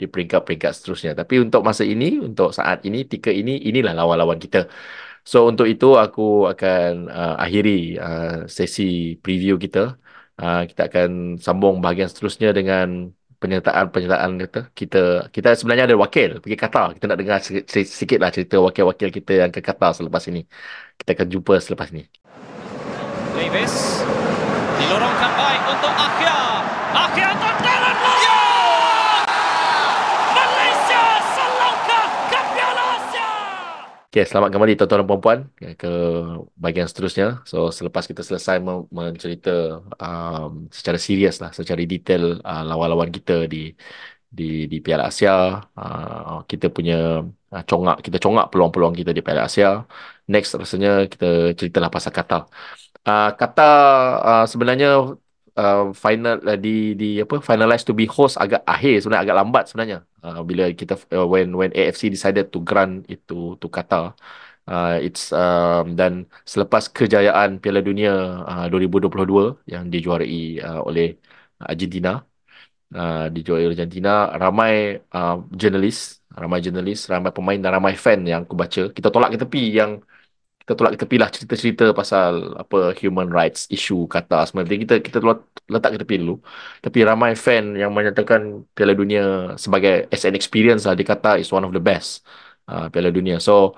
[SPEAKER 1] di peringkat-peringkat seterusnya. Tapi untuk masa ini, untuk saat ini, tika ini, inilah lawan-lawan kita. So untuk itu aku akan uh, akhiri uh, sesi preview kita. Uh, kita akan sambung bahagian seterusnya dengan penyertaan-penyertaan kita. Kita kita sebenarnya ada wakil pergi Qatar. Kita nak dengar sikit, lah cerita wakil-wakil kita yang ke Qatar selepas ini. Kita akan jumpa selepas ini.
[SPEAKER 7] Davis dilorongkan baik untuk Akhia. Akhia untuk Darren Loh. Malaysia selangkah ke Piala Asia.
[SPEAKER 1] Okay, selamat kembali tuan-tuan dan puan-puan ke bahagian seterusnya. So, selepas kita selesai mencerita um, secara serius lah, secara detail uh, lawan-lawan kita di di di Piala Asia, uh, kita punya uh, congak, kita congak peluang-peluang kita di Piala Asia. Next rasanya kita ceritalah pasal Qatar. Uh, Qatar uh, sebenarnya uh, final uh, di di apa finalize to be host agak akhir sebenarnya agak lambat sebenarnya. Uh, bila kita uh, when when AFC decided to grant itu to Qatar. Uh, it's um, dan selepas kejayaan Piala Dunia uh, 2022 yang dijuarai uh, oleh Argentina. Uh, dijuarai oleh Argentina ramai uh, jurnalis ramai jurnalis ramai pemain dan ramai fan yang aku baca. Kita tolak ke tepi yang kita tolak kita pilih cerita-cerita pasal apa human rights issue kata semua. Kita kita letak ke tepi dulu. Tapi ramai fan yang menyatakan Piala Dunia sebagai as an experience lah. Dikata is one of the best uh, Piala Dunia. So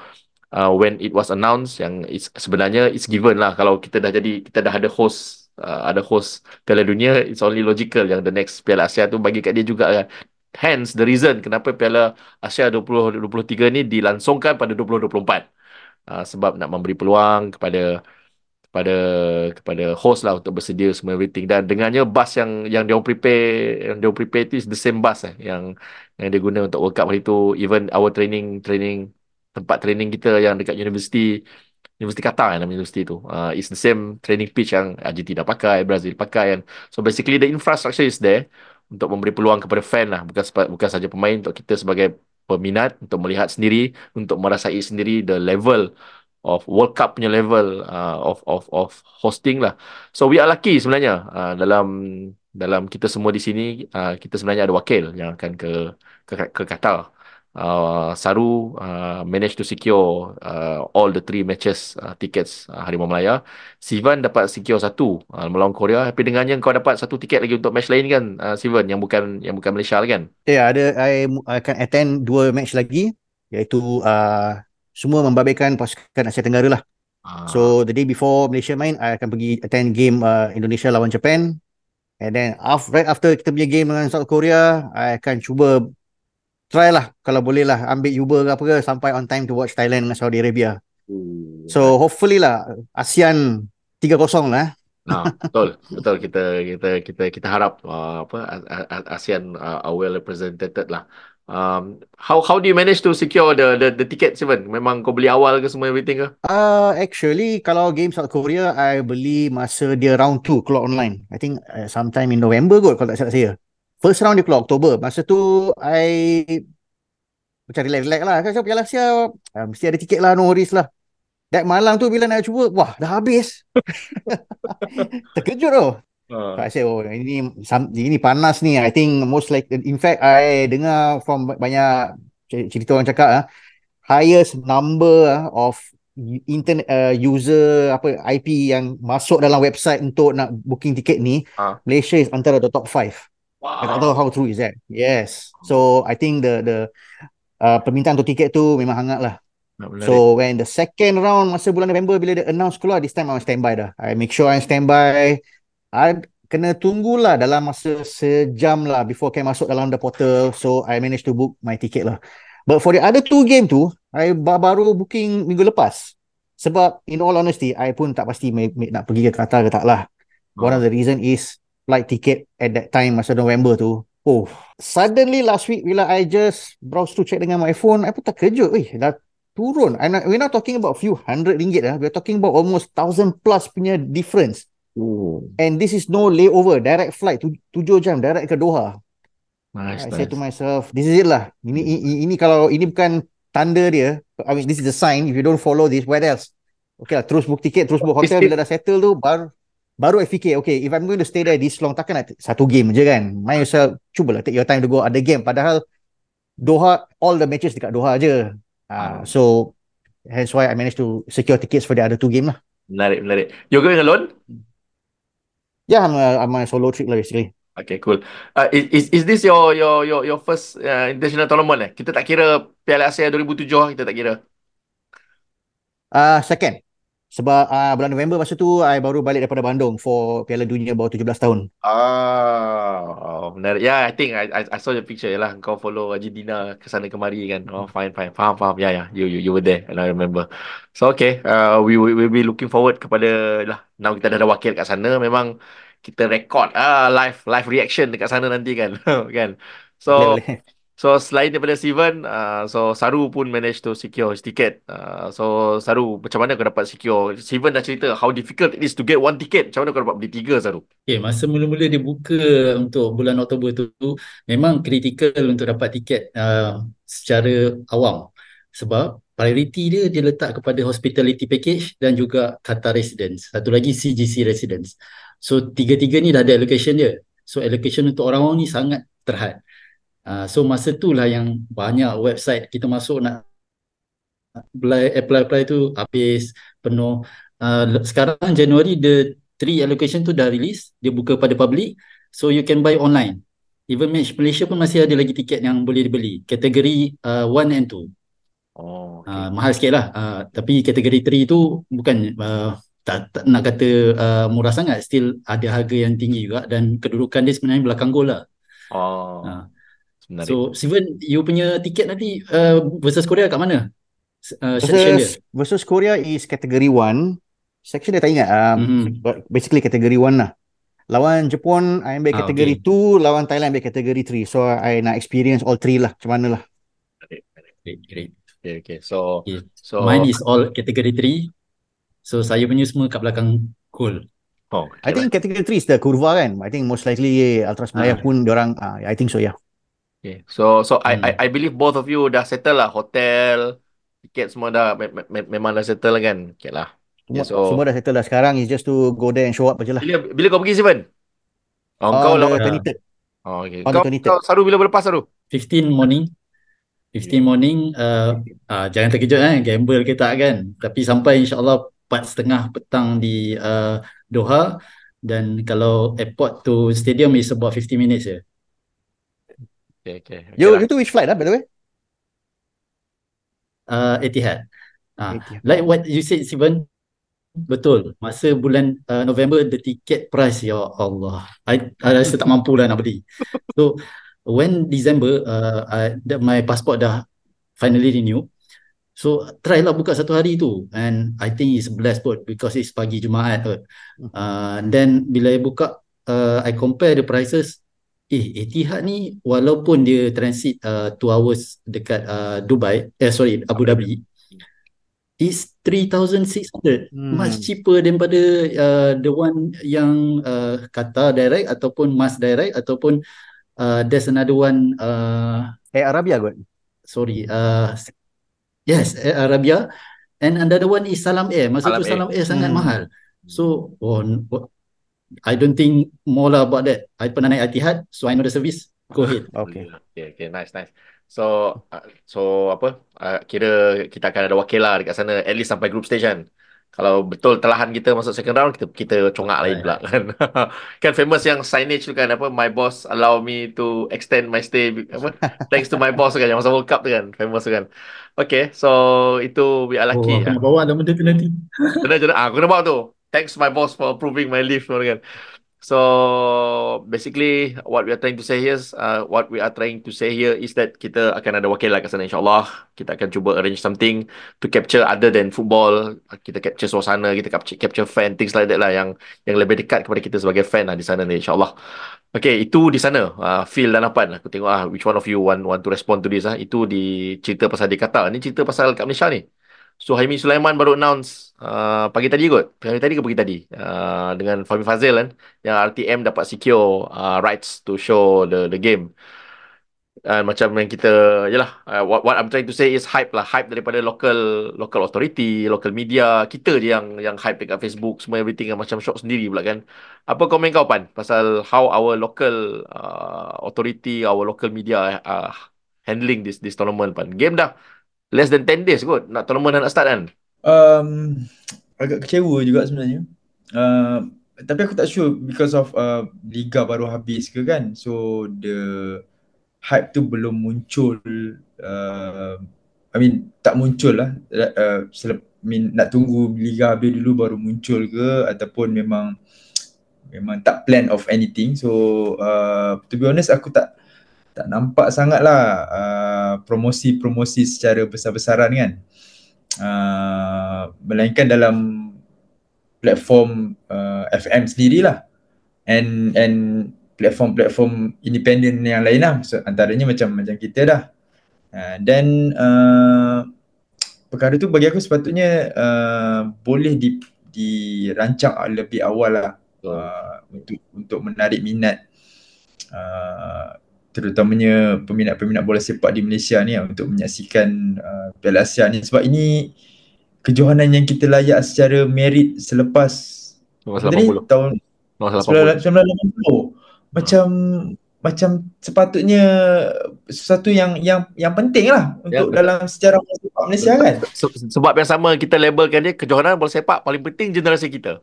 [SPEAKER 1] uh, when it was announced yang it's, sebenarnya it's given lah. Kalau kita dah jadi kita dah ada host uh, ada host Piala Dunia it's only logical yang the next Piala Asia tu bagi kat dia juga kan. Hence the reason kenapa Piala Asia 2023 ni dilangsungkan pada 2024 uh, sebab nak memberi peluang kepada kepada kepada host lah untuk bersedia semua everything. Dan dengannya bus yang yang dia prepare yang dia prepare tu is the same bus eh yang yang dia guna untuk World Cup hari tu. Even our training training tempat training kita yang dekat universiti Universiti Qatar yang nama universiti tu. Uh, is the same training pitch yang Argentina pakai Brazil pakai. Kan so basically the infrastructure is there untuk memberi peluang kepada fan lah. Bukan bukan saja pemain untuk kita sebagai peminat untuk melihat sendiri untuk merasai sendiri the level of World Cup punya level uh, of of of hosting lah. So we are lucky sebenarnya uh, dalam dalam kita semua di sini uh, kita sebenarnya ada wakil yang akan ke ke, ke Qatar uh, Saru uh, managed to secure uh, all the three matches uh, tickets uh, Harimau Melaya. Sivan dapat secure satu uh, melawan Korea. Tapi dengannya kau dapat satu tiket lagi untuk match lain kan, uh, Sivan yang bukan yang bukan Malaysia kan?
[SPEAKER 6] Ya, yeah, ada I akan attend dua match lagi iaitu uh, semua membabitkan pasukan Asia Tenggara lah. Uh. So the day before Malaysia main, I akan pergi attend game uh, Indonesia lawan Japan. And then after, right after kita punya game dengan South Korea, I akan cuba try lah kalau boleh lah ambil Uber ke apa ke sampai on time to watch Thailand dengan Saudi Arabia. Hmm. So hopefully lah ASEAN 3-0 lah.
[SPEAKER 1] Nah, betul. betul kita kita kita kita harap uh, apa ASEAN uh, are well represented lah. Um, how how do you manage to secure the the the ticket Steven? Memang kau beli awal ke semua everything ke?
[SPEAKER 6] Uh actually kalau game South Korea I beli masa dia round 2 keluar online. I think uh, sometime in November kot kalau tak salah saya. First round dia keluar Oktober. Masa tu, I macam relax-relax lah. Kan saya Piala Asia, uh, mesti ada tiket lah, no worries lah. That malam tu bila nak cuba, wah, dah habis. Terkejut tu. Uh. I say, oh, ini ini panas ni. I think most like, in fact, I dengar from banyak cerita orang cakap, uh, highest number of internet uh, user apa IP yang masuk dalam website untuk nak booking tiket ni, uh. Malaysia is antara the top 5. Wow. I tak tahu how true is that. Yes. So I think the the uh, permintaan untuk tiket tu memang hangat lah. So when the second round masa bulan November bila dia announce keluar, this time I'm standby dah. I make sure I'm standby. I kena tunggulah dalam masa sejam lah before can masuk dalam the portal. So I managed to book my ticket lah. But for the other two game tu, I baru booking minggu lepas. Sebab in all honesty, I pun tak pasti may, may, nak pergi ke Qatar ke tak lah. One of the reason is flight ticket at that time masa November tu. Oh, suddenly last week bila I just browse to check dengan my phone, I pun terkejut. Eh, dah turun. I'm not, we're not talking about few hundred ringgit lah. We're talking about almost thousand plus punya difference. Oh. And this is no layover, direct flight, tu, tujuh jam, direct ke Doha. Nice, I nice. say to myself, this is it lah. Ini, ini, ini kalau ini bukan tanda dia, I mean, this is a sign. If you don't follow this, what else? Okay lah, terus book tiket, terus book hotel. Bila dah settle tu, baru baru I fikir okay if I'm going to stay there this long takkan nak satu game je kan might yourself cubalah take your time to go other game padahal Doha all the matches dekat Doha je uh, so hence why I managed to secure tickets for the other two game lah
[SPEAKER 1] menarik menarik you going alone
[SPEAKER 6] yeah I'm a, I'm a solo trip lah basically
[SPEAKER 1] Okay, cool. Uh, is is this your your your your first uh, international tournament eh? Kita tak kira Piala Asia 2007 kita tak kira.
[SPEAKER 6] Ah uh, second. Sebab uh, bulan November masa tu I baru balik daripada Bandung for Piala Dunia bawah 17 tahun.
[SPEAKER 1] Ah, oh, menarik. Yeah, I think I, I, I saw the picture lah. Kau follow Argentina ke sana kemari kan. Oh, fine, fine. Faham, faham. Yeah, yeah. You, you, you were there and I remember. So, okay. Uh, we will we be looking forward kepada lah. Now kita dah ada wakil kat sana. Memang kita record ah live live reaction dekat sana nanti kan. kan. So, boleh, boleh. So selain daripada Steven, uh, so Saru pun manage to secure his ticket. Uh, so Saru, macam mana kau dapat secure? Steven dah cerita how difficult it is to get one ticket. Macam mana kau dapat beli tiga Saru?
[SPEAKER 3] Okay, masa mula-mula dia buka untuk bulan Oktober tu, memang kritikal untuk dapat tiket uh, secara awam. Sebab priority dia, dia letak kepada hospitality package dan juga Qatar residence. Satu lagi CGC residence. So tiga-tiga ni dah ada allocation dia. So allocation untuk orang-orang ni sangat terhad. Uh, so masa tu lah yang banyak website kita masuk nak apply apply, apply tu habis penuh. Uh, sekarang Januari the three allocation tu dah release, dia buka pada public so you can buy online. Even Match Malaysia pun masih ada lagi tiket yang boleh dibeli. Kategori uh, one and two. Oh, okay. uh, mahal sikit lah. Uh, tapi kategori three tu bukan uh, tak, tak nak kata uh, murah sangat. Still ada harga yang tinggi juga dan kedudukan dia sebenarnya belakang gol lah. Oh. Uh, Menarik. So Steven, you punya tiket nanti uh, versus Korea kat mana?
[SPEAKER 6] Uh, versus, versus Korea is category 1. Section dia tak ingat. Um, mm-hmm. Basically category 1 lah. Lawan Jepun, I ambil category 2. Ah, okay. Lawan Thailand ambil category 3. So I nak experience all three lah. Macam mana lah.
[SPEAKER 3] Great, great.
[SPEAKER 1] Okay, okay. So, okay.
[SPEAKER 3] so Mine is all category 3. So saya punya semua kat belakang goal.
[SPEAKER 6] Oh, okay, I think right. category 3 is the kurva kan. I think most likely Ultras Malaya ah. pun orang. Uh, I think so yeah.
[SPEAKER 1] Okay. So so hmm. I, I I believe both of you dah settle lah hotel, tiket semua dah me, me, memang dah settle kan. Okay lah.
[SPEAKER 6] Semua, yeah, so, semua dah settle dah sekarang is just to go there and show up aja lah.
[SPEAKER 1] Bila, bila kau pergi Steven? Oh, oh kau lah. Oh, okay. Kau, kau, Saru bila berlepas Saru?
[SPEAKER 3] 15 morning. 15 morning. Uh, uh, jangan terkejut eh. Gamble ke tak kan. Tapi sampai insyaAllah 4 setengah petang di uh, Doha. Dan kalau airport to stadium is about 50 minutes je.
[SPEAKER 6] Okay, okay. okay you, lah. you tu which flight lah, by the way?
[SPEAKER 3] Uh, Etihad. Uh, like what you said, Steven, betul. Masa bulan uh, November, the ticket price, ya Allah. I, I rasa tak mampu lah nak beli. So, when December, uh, I, my passport dah finally renew. So, try lah buka satu hari tu. And I think it's blessed pun because it's pagi Jumaat. Uh, then, bila I buka, uh, I compare the prices, eh Etihad ni walaupun dia transit uh, 2 hours dekat uh, Dubai eh sorry Abu Dhabi is 3600 hmm. much cheaper daripada uh, the one yang uh, Qatar direct ataupun Mas direct ataupun uh, there's another one uh,
[SPEAKER 6] Air Arabia kot
[SPEAKER 3] sorry uh, yes Air Arabia and another one is Salam Air masa Salam tu Air. Salam Air sangat hmm. mahal so oh, I don't think more lah about that. I pernah naik Etihad, so I know the service. Go ahead.
[SPEAKER 1] Okay. Okay, okay, nice, nice. So, uh, so apa? Uh, kira kita akan ada wakil lah dekat sana, at least sampai group stage kan. Kalau betul telahan kita masuk second round, kita kita congak lagi pula kan. kan famous yang signage tu kan, apa? My boss allow me to extend my stay, apa? Thanks to my boss kan, yang masa World Cup tu kan, famous tu kan. Okay, so itu we are lucky.
[SPEAKER 3] Oh, kena bawa nama dia tu nanti.
[SPEAKER 1] Kena, kena, ah, kena bawa tu thanks my boss for approving my leave kan. So basically what we are trying to say here is uh, what we are trying to say here is that kita akan ada wakil lah kat sana insyaAllah. Kita akan cuba arrange something to capture other than football. Kita capture suasana, kita capture, capture fan, things like that lah yang yang lebih dekat kepada kita sebagai fan lah di sana ni insyaAllah. Okay, itu di sana. Uh, Phil dan Apan. Aku tengok ah, which one of you want want to respond to this ah. Itu di cerita pasal di Qatar. Ni cerita pasal kat Malaysia ni. Suhaimi Sulaiman baru announce uh, pagi tadi kot. Pagi tadi ke pagi tadi. Uh, dengan Fahmi Fazil kan. Yang RTM dapat secure uh, rights to show the the game. Uh, macam yang kita, yalah, uh, what, what I'm trying to say is hype lah. Hype daripada local local authority, local media. Kita je yang yang hype dekat Facebook. Semua everything yang macam shock sendiri pula kan. Apa komen kau Pan? Pasal how our local uh, authority, our local media uh, handling this this tournament Pan. Game dah less than 10 days kot nak tournament nak start kan?
[SPEAKER 2] Um, agak kecewa juga sebenarnya. Uh, tapi aku tak sure because of uh, liga baru habis ke kan? So the hype tu belum muncul uh, I mean tak muncul lah. Uh, selep, I mean, nak tunggu Liga habis dulu baru muncul ke? Ataupun memang memang tak plan of anything. So uh, to be honest aku tak tak nampak sangat lah uh, promosi-promosi secara besar-besaran kan. Uh, melainkan dalam platform uh, FM sendirilah. And and platform-platform independent yang lain lah. So, antaranya macam macam kita dah. Dan uh, uh, perkara tu bagi aku sepatutnya uh, boleh di dirancang lebih awal lah uh, untuk untuk menarik minat uh, terutamanya peminat-peminat bola sepak di Malaysia ni untuk menyaksikan uh, Piala Asia ni. Sebab ini kejohanan yang kita layak secara merit selepas
[SPEAKER 1] 1980
[SPEAKER 2] tahun 1980 macam macam sepatutnya sesuatu yang yang yang penting lah untuk ya, dalam sejarah bola sepak Malaysia kan.
[SPEAKER 1] Sebab yang sama kita labelkan dia kejohanan bola sepak paling penting generasi kita.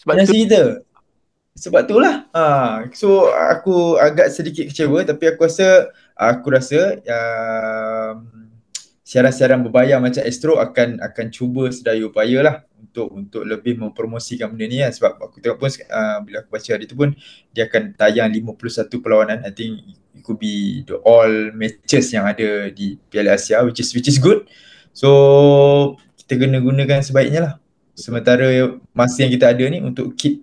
[SPEAKER 2] Sebab generasi itu, kita. Sebab itulah. Ha, so aku agak sedikit kecewa tapi aku rasa aku rasa um, siaran-siaran berbayar macam Astro akan akan cuba sedaya upaya lah untuk untuk lebih mempromosikan benda ni kan. Sebab aku tengok pun uh, bila aku baca hari tu pun dia akan tayang 51 perlawanan. I think it could be the all matches yang ada di Piala Asia which is which is good. So kita kena gunakan sebaiknya lah. Sementara masa yang kita ada ni untuk keep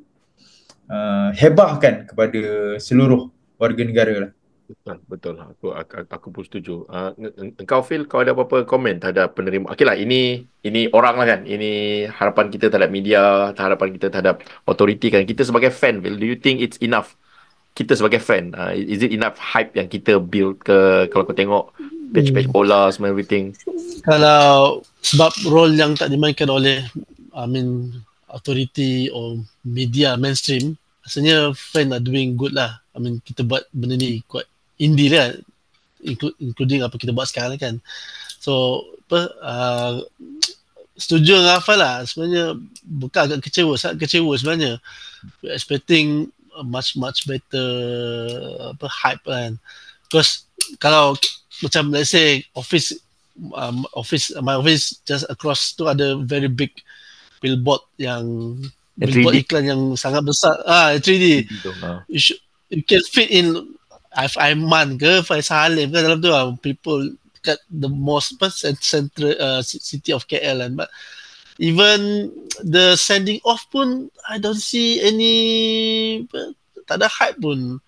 [SPEAKER 2] uh, hebahkan kepada seluruh warga negara lah
[SPEAKER 1] Betul, betul. Aku, aku, aku pun setuju. Uh, engkau feel kau ada apa-apa komen terhadap penerima? Okey lah, ini ini orang lah kan. Ini harapan kita terhadap media, harapan kita terhadap authority kan. Kita sebagai fan, Phil, do you think it's enough? Kita sebagai fan, uh, is it enough hype yang kita build ke kalau kau tengok patch-patch hmm. bola semua everything?
[SPEAKER 5] Kalau sebab role yang tak dimainkan oleh I mean authority or media mainstream, rasanya fan are doing good lah. I mean kita buat benda ni quite indie lah. Including apa kita buat sekarang kan. So apa uh, setuju dengan Afal lah. Sebenarnya bukan agak kecewa sangat kecewa sebenarnya. We're expecting much much better apa hype kan. Because kalau macam let's say office um, office my office just across tu ada very big billboard yang billboard iklan yang sangat besar ah 3D, 3D uh. you, should, you can fit in F. Aiman ke Faisal Halim ke dalam tu lah people kat the most central uh, city of KL kan but even the sending off pun I don't see any tak ada hype pun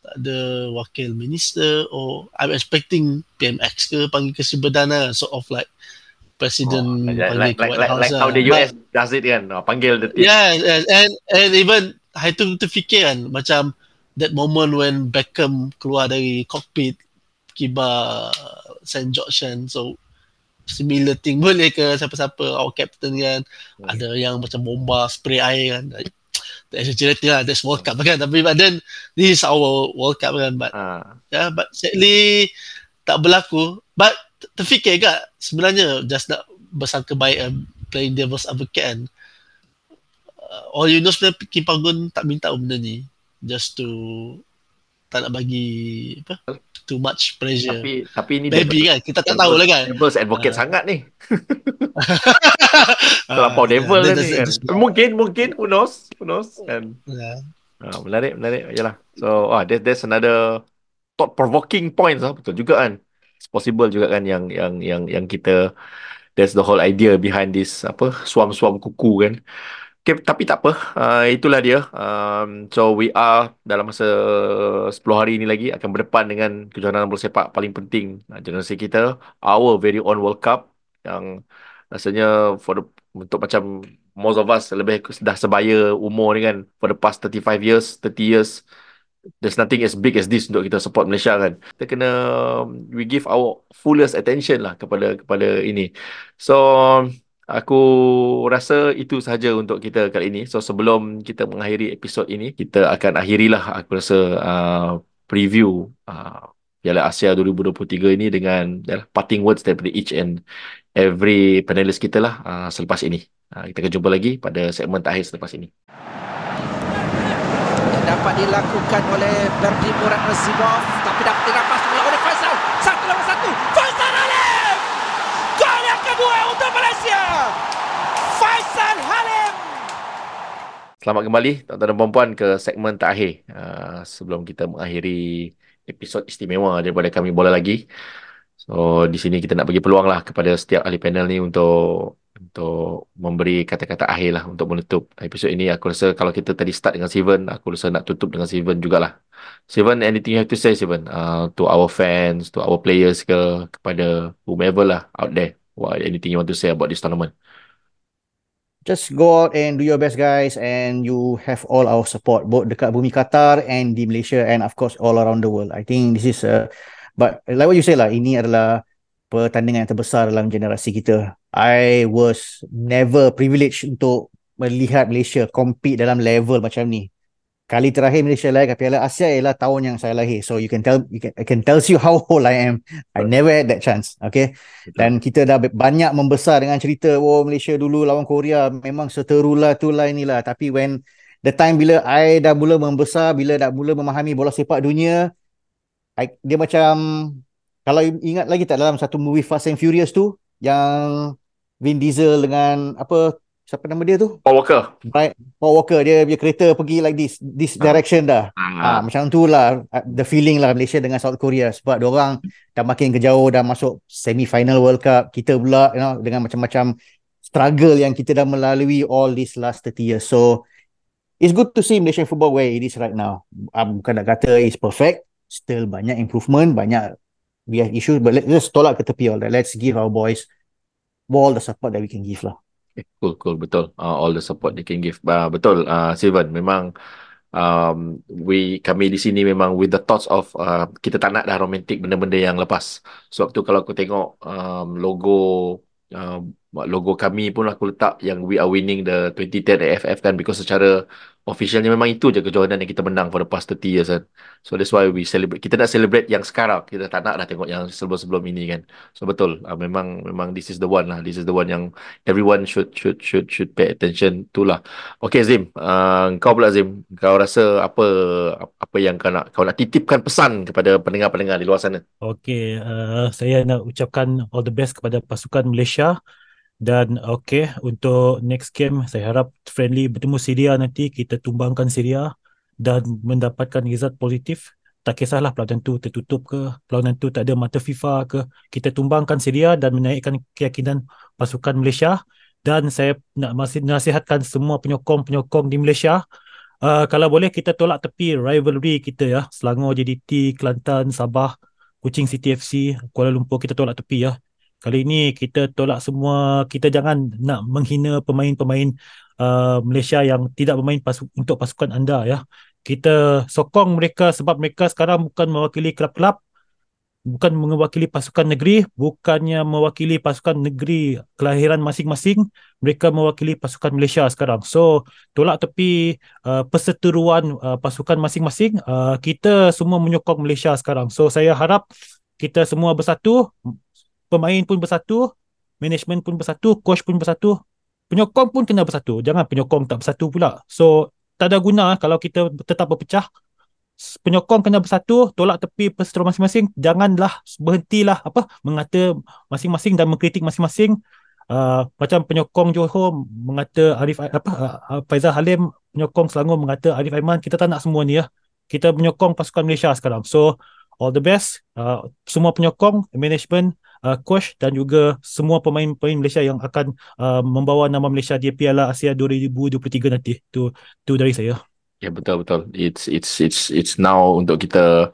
[SPEAKER 5] tak ada wakil minister or I'm expecting PMX ke panggil ke Siberdana sort of like president oh,
[SPEAKER 1] like, like, like, like, how the US but, does it kan? Oh, panggil the
[SPEAKER 5] team. Yeah and and even I tu fikir kan macam that moment when Beckham keluar dari cockpit kibar St. George kan so similar thing boleh ke siapa-siapa our captain kan? Hmm. ada yang macam bomba spray air kan? That's a charity lah that's World Cup kan? Tapi but then this is our World Cup kan? But uh. yeah but sadly tak berlaku. But terfikir ke sebenarnya just nak bersangka baik uh, playing devil's advocate kan. Uh, all you know sebenarnya Kim Panggun tak minta benda ni. Just to tak nak bagi apa too much pressure.
[SPEAKER 1] Tapi tapi ni
[SPEAKER 5] baby kan kita tak tahu lah kan.
[SPEAKER 1] devil's advocate uh. sangat ni. Terlampau uh, devil yeah, ni kan. mungkin mungkin who knows who knows kan. Yeah. uh, menarik menarik. Yalah. So ah there's, there's another thought provoking points lah. Betul juga kan possible juga kan yang yang yang yang kita that's the whole idea behind this apa suam-suam kuku kan Okay, tapi tak apa. Uh, itulah dia. Um, so we are dalam masa 10 hari ini lagi akan berdepan dengan kejohanan bola sepak paling penting uh, generasi kita. Our very own World Cup yang rasanya for the, untuk macam most of us lebih dah sebaya umur ni kan for the past 35 years, 30 years there's nothing as big as this untuk kita support Malaysia kan. Kita kena we give our fullest attention lah kepada kepada ini. So Aku rasa itu sahaja untuk kita kali ini. So sebelum kita mengakhiri episod ini, kita akan akhirilah aku rasa uh, preview uh, Piala Asia 2023 ini dengan uh, parting words daripada each and every panelis kita lah uh, selepas ini. Uh, kita akan jumpa lagi pada segmen terakhir selepas ini.
[SPEAKER 7] Yang dapat dilakukan oleh Berdi Murad Nasibov tapi dapat dirapas oleh Faisal. Satu lawan satu. Faisal! kedua untuk Malaysia. Faisal Halim.
[SPEAKER 1] Selamat kembali tuan-tuan dan puan-puan ke segmen terakhir uh, sebelum kita mengakhiri episod istimewa daripada kami bola lagi. So di sini kita nak bagi peluang lah kepada setiap ahli panel ni untuk untuk memberi kata-kata akhir lah untuk menutup episod ini. Aku rasa kalau kita tadi start dengan Steven, aku rasa nak tutup dengan Steven jugalah. Steven, anything you have to say Steven? Uh, to our fans, to our players ke, kepada whomever lah out there. What, anything you want to say about this tournament?
[SPEAKER 6] Just go out and do your best guys and you have all our support both dekat bumi Qatar and di Malaysia and of course all around the world. I think this is a but like what you say lah ini adalah pertandingan yang terbesar dalam generasi kita. I was never privileged untuk melihat Malaysia compete dalam level macam ni. Kali terakhir Malaysia lahir ke Piala Asia ialah tahun yang saya lahir. So you can tell you can, I can tell you how old I am. I never had that chance. Okay. Dan kita dah banyak membesar dengan cerita oh Malaysia dulu lawan Korea memang seterulah tu lah inilah. Tapi when the time bila I dah mula membesar, bila dah mula memahami bola sepak dunia, I, dia macam kalau ingat lagi tak dalam satu movie Fast and Furious tu yang Vin Diesel dengan apa siapa nama dia tu?
[SPEAKER 1] Paul Walker.
[SPEAKER 6] Right, Paul Walker dia punya kereta pergi like this this direction dah. Ah. Ha, macam tu lah the feeling lah Malaysia dengan South Korea sebab dia orang dah makin ke jauh dah masuk semi final World Cup. Kita pula you know dengan macam-macam struggle yang kita dah melalui all this last 30 years. So it's good to see Malaysian football where it is right now. Um, bukan nak kata it's perfect, still banyak improvement, banyak we have issues but let's just tolak ke tepi all that let's give our boys all the support that we can give lah.
[SPEAKER 1] Okay, cool cool. Betul. Uh, all the support they can give. Uh, betul uh, Silvan memang um, we kami di sini memang with the thoughts of uh, kita tak nak dah romantik benda-benda yang lepas. Sewaktu kalau aku tengok um, logo uh, logo kami pun aku letak yang we are winning the 2010 AFF kan because secara officialnya memang itu je kejohanan yang kita menang for the past 30 years kan. So that's why we celebrate. Kita nak celebrate yang sekarang. Kita tak nak dah tengok yang sebelum-sebelum ini kan. So betul. Uh, memang memang this is the one lah. This is the one yang everyone should should should should pay attention to lah. Okay Zim. Uh, kau pula Zim. Kau rasa apa apa yang kau nak kau nak titipkan pesan kepada pendengar-pendengar di luar sana?
[SPEAKER 4] Okay. Uh, saya nak ucapkan all the best kepada pasukan Malaysia. Dan okay, untuk next game saya harap friendly bertemu Syria nanti kita tumbangkan Syria dan mendapatkan result positif. Tak kisahlah perlawanan tu tertutup ke, perlawanan tu tak ada mata FIFA ke. Kita tumbangkan Syria dan menaikkan keyakinan pasukan Malaysia. Dan saya nak masih nasihatkan semua penyokong-penyokong di Malaysia. Uh, kalau boleh kita tolak tepi rivalry kita ya. Selangor JDT, Kelantan, Sabah, Kuching City FC, Kuala Lumpur kita tolak tepi ya. Kali ini kita tolak semua, kita jangan nak menghina pemain-pemain uh, Malaysia yang tidak bermain pasu- untuk pasukan anda ya. Kita sokong mereka sebab mereka sekarang bukan mewakili kelab-kelab, bukan mewakili pasukan negeri, bukannya mewakili pasukan negeri kelahiran masing-masing, mereka mewakili pasukan Malaysia sekarang. So, tolak tepi uh, perseteruan uh, pasukan masing-masing, uh, kita semua menyokong Malaysia sekarang. So, saya harap kita semua bersatu pemain pun bersatu, management pun bersatu, coach pun bersatu, penyokong pun kena bersatu. Jangan penyokong tak bersatu pula. So, tak ada guna kalau kita tetap berpecah. Penyokong kena bersatu, tolak tepi perseteruan masing-masing. Janganlah berhentilah apa mengata masing-masing dan mengkritik masing-masing. Uh, macam penyokong Johor mengata Arif apa uh, Faizal Halim penyokong Selangor mengata Arif Aiman kita tak nak semua ni ya. Kita menyokong pasukan Malaysia sekarang. So all the best uh, semua penyokong management uh, coach dan juga semua pemain-pemain Malaysia yang akan uh, membawa nama Malaysia di Piala Asia 2023 nanti. Tu tu dari saya.
[SPEAKER 1] Ya yeah, betul betul. It's it's it's it's now untuk kita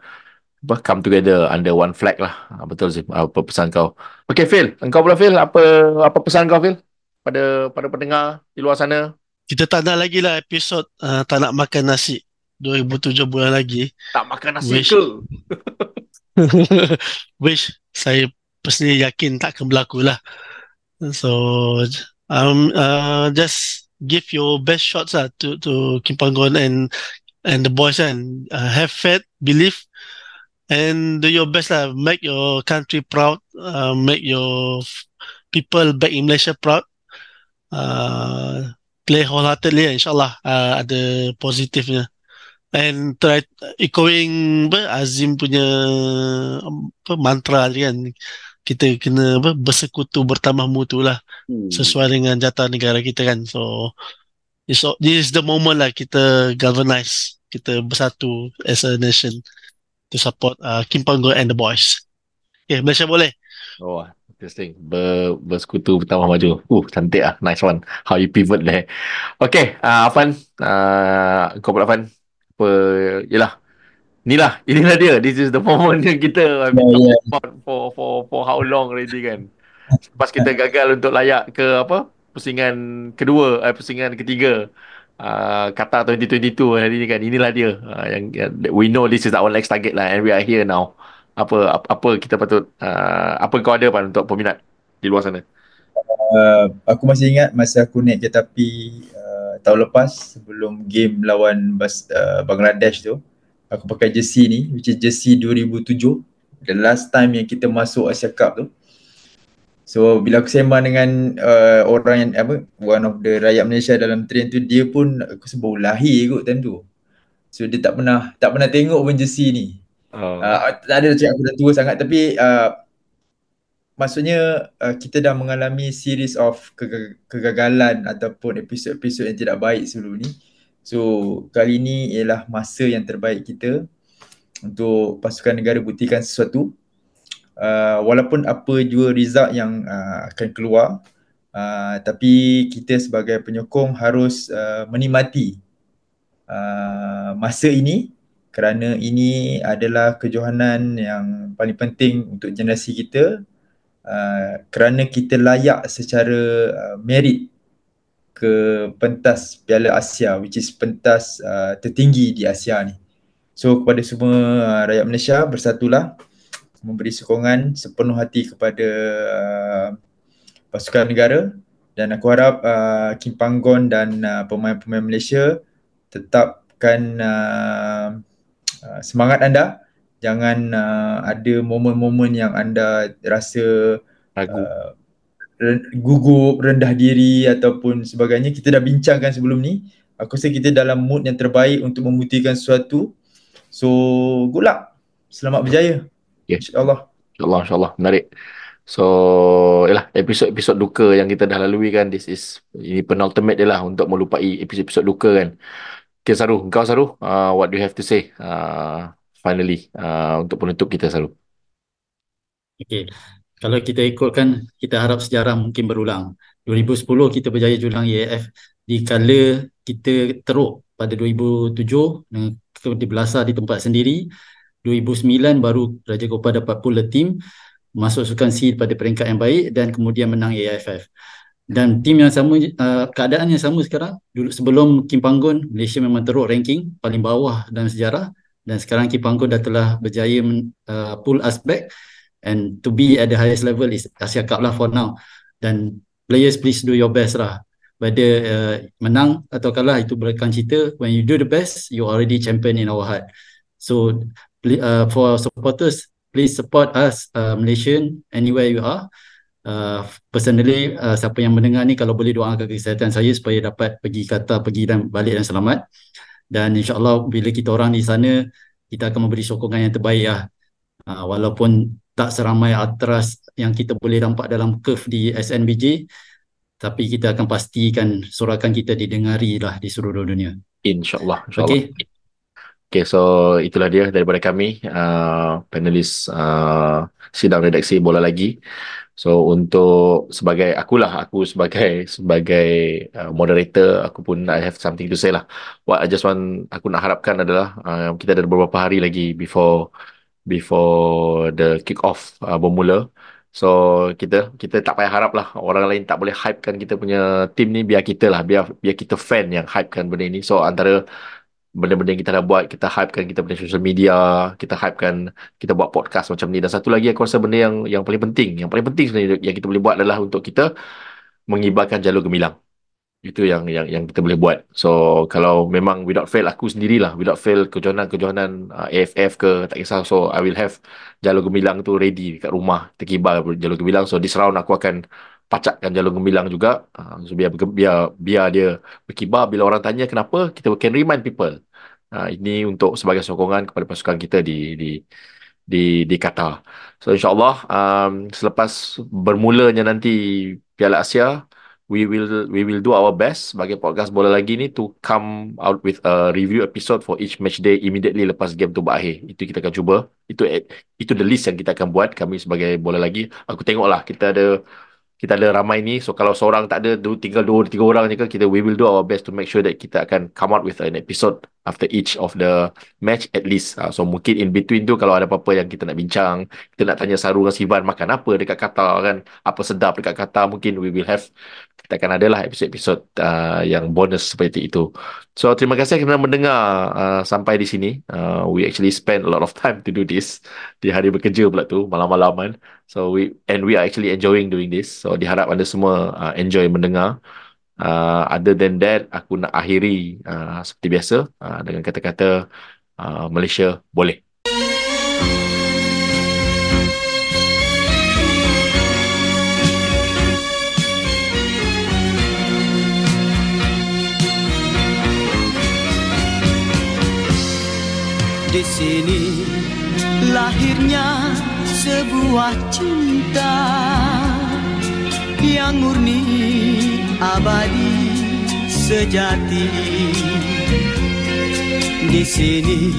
[SPEAKER 1] come together under one flag lah. Ah, betul sih apa pesan kau. Okay Phil, engkau pula Phil, apa apa pesan kau Phil pada pada pendengar di luar sana?
[SPEAKER 5] Kita tak nak lagi lah episod uh, tak nak makan nasi 2007 bulan lagi.
[SPEAKER 1] Tak makan nasi Wish. ke?
[SPEAKER 5] Wish saya personally yakin tak akan berlaku lah. So um uh, just give your best shots lah to to Kim Panggon and and the boys and uh, have faith, believe, and do your best lah. Make your country proud. Uh, make your people back in Malaysia proud. Uh, play wholeheartedly, insyaAllah uh, ada positifnya. And try echoing Azim punya apa, mantra kan kita kena apa bersekutu bertambah mutu lah hmm. sesuai dengan jata negara kita kan so this, this is the moment lah kita galvanize kita bersatu as a nation to support uh, Kim Panggo and the boys okay Malaysia boleh
[SPEAKER 1] oh Interesting. Ber, bersekutu bertambah maju. Uh, cantik ah. Nice one. How you pivot there. Okay. Uh, Afan. Uh, kau pula Afan. Apa, yelah. Inilah. Inilah dia. This is the moment yang kita yeah, yeah. for, for, for how long already kan. Lepas kita gagal untuk layak ke apa? Pusingan kedua. Eh, pusingan ketiga. Uh, kata 2022 hari ni kan. Inilah dia. Uh, yang, yang, we know this is our next target lah. And we are here now apa apa, apa kita patut uh, apa kau ada pan untuk peminat di luar sana
[SPEAKER 2] uh, aku masih ingat masa aku naik kereta api uh, tahun lepas sebelum game lawan Bas, uh, Bangladesh tu aku pakai jersey ni which is jersey 2007 the last time yang kita masuk Asia Cup tu. So bila aku sembang dengan uh, orang yang apa one of the rakyat Malaysia dalam train tu dia pun aku sebut lahir kot time tu. So dia tak pernah tak pernah tengok pun jersey ni. Oh. Uh, tak ada cakap aku dah tua sangat tapi uh, maksudnya uh, kita dah mengalami series of ke- kegagalan ataupun episod-episod yang tidak baik sebelum ni. So kali ini ialah masa yang terbaik kita untuk pasukan negara buktikan sesuatu. Uh, walaupun apa jua result yang uh, akan keluar uh, tapi kita sebagai penyokong harus uh, menikmati uh, masa ini kerana ini adalah kejohanan yang paling penting untuk generasi kita uh, kerana kita layak secara uh, merit ke pentas Piala Asia which is pentas uh, tertinggi di Asia ni. So kepada semua uh, rakyat Malaysia bersatulah memberi sokongan sepenuh hati kepada uh, pasukan negara dan aku harap uh, Kim Panggon dan uh, pemain-pemain Malaysia tetapkan uh, Uh, semangat anda jangan uh, ada momen-momen yang anda rasa ragu. uh, gugup rendah diri ataupun sebagainya. Kita dah bincangkan sebelum ni. Aku rasa kita dalam mood yang terbaik untuk membuktikan sesuatu. So good luck. Selamat berjaya.
[SPEAKER 1] Yeah. insyaallah. Insyaallah insyaallah. Menarik. So, yalah, episod-episod duka yang kita dah lalui kan, this is, ini penultimate dia lah untuk melupai episod-episod duka kan. Okay, Saru. Kau, Saru. Uh, what do you have to say? Uh, finally uh, untuk penutup kita, Saru?
[SPEAKER 3] Okay. Kalau kita ikutkan, kita harap sejarah mungkin berulang. 2010 kita berjaya julang EAF di kala kita teruk pada 2007 dengan di belasah di tempat sendiri. 2009 baru Raja Gopal dapat the team masuk sukan C pada peringkat yang baik dan kemudian menang AFF dan tim yang sama uh, keadaan yang sama sekarang dulu sebelum Kim Panggon Malaysia memang teruk ranking paling bawah dalam sejarah dan sekarang Kim Panggon dah telah berjaya uh, pull us back. And to be at the highest level is Asia Cup lah for now. Dan players please do your best lah. Whether uh, menang atau kalah itu bukan cerita. When you do the best you already champion in our heart. So uh, for supporters please support us uh, Malaysian anywhere you are. Uh, personally uh, siapa yang mendengar ni kalau boleh doakan kesihatan saya supaya dapat pergi kata pergi dan balik dan selamat dan insyaallah bila kita orang di sana kita akan memberi sokongan yang terbaik lah uh, walaupun tak seramai atras yang kita boleh nampak dalam curve di SNBJ tapi kita akan pastikan sorakan kita didengari lah di seluruh dunia
[SPEAKER 1] insyaallah insyaallah okay. Okay, so itulah dia daripada kami, uh, panelis uh, sidang redaksi bola lagi. So untuk sebagai akulah aku sebagai sebagai uh, moderator aku pun I have something to say lah. What I just want aku nak harapkan adalah uh, kita ada beberapa hari lagi before before the kick off uh, bermula. So kita kita tak payah harap lah orang lain tak boleh hypekan kita punya team ni biar kita lah biar biar kita fan yang hypekan benda ni. So antara benda-benda yang kita dah buat, kita hypekan kita punya social media, kita hypekan kita buat podcast macam ni. Dan satu lagi aku rasa benda yang yang paling penting, yang paling penting sebenarnya yang kita boleh buat adalah untuk kita mengibarkan jalur gemilang. Itu yang yang yang kita boleh buat. So kalau memang without fail aku sendirilah, without fail kejohanan-kejohanan uh, AFF ke tak kisah. So I will have jalur gemilang tu ready kat rumah, terkibar jalur gemilang. So this round aku akan pacakkan jalur gemilang juga uh, so biar biar biar dia berkibar bila orang tanya kenapa kita can remind people uh, ini untuk sebagai sokongan kepada pasukan kita di di di di Qatar. So insyaAllah um, selepas bermulanya nanti Piala Asia, we will we will do our best sebagai podcast bola lagi ni to come out with a review episode for each match day immediately lepas game tu berakhir. Itu kita akan cuba. Itu itu the list yang kita akan buat kami sebagai bola lagi. Aku tengoklah kita ada kita ada ramai ni so kalau seorang tak ada tinggal dua tiga orang je kan kita we will do our best to make sure that kita akan come out with an episode after each of the match at least. Uh, so mungkin in between tu kalau ada apa-apa yang kita nak bincang kita nak tanya Saru dengan Sivan makan apa dekat Qatar? kan? Apa sedap dekat Qatar? mungkin we will have kita akan adalah episod-episod uh, yang bonus seperti itu. So terima kasih kerana mendengar uh, sampai di sini. Uh, we actually spend a lot of time to do this di hari bekerja pula tu malam-malaman. So we and we are actually enjoying doing this. So diharap anda semua uh, enjoy mendengar. Uh, other than that, aku nak akhiri uh, seperti biasa uh, dengan kata-kata uh, Malaysia boleh.
[SPEAKER 8] Di sini lahirnya sebuah cinta yang murni abadi sejati. Di sini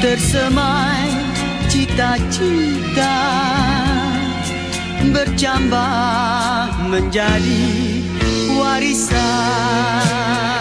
[SPEAKER 8] tersemai cita-cita bercambah menjadi warisan.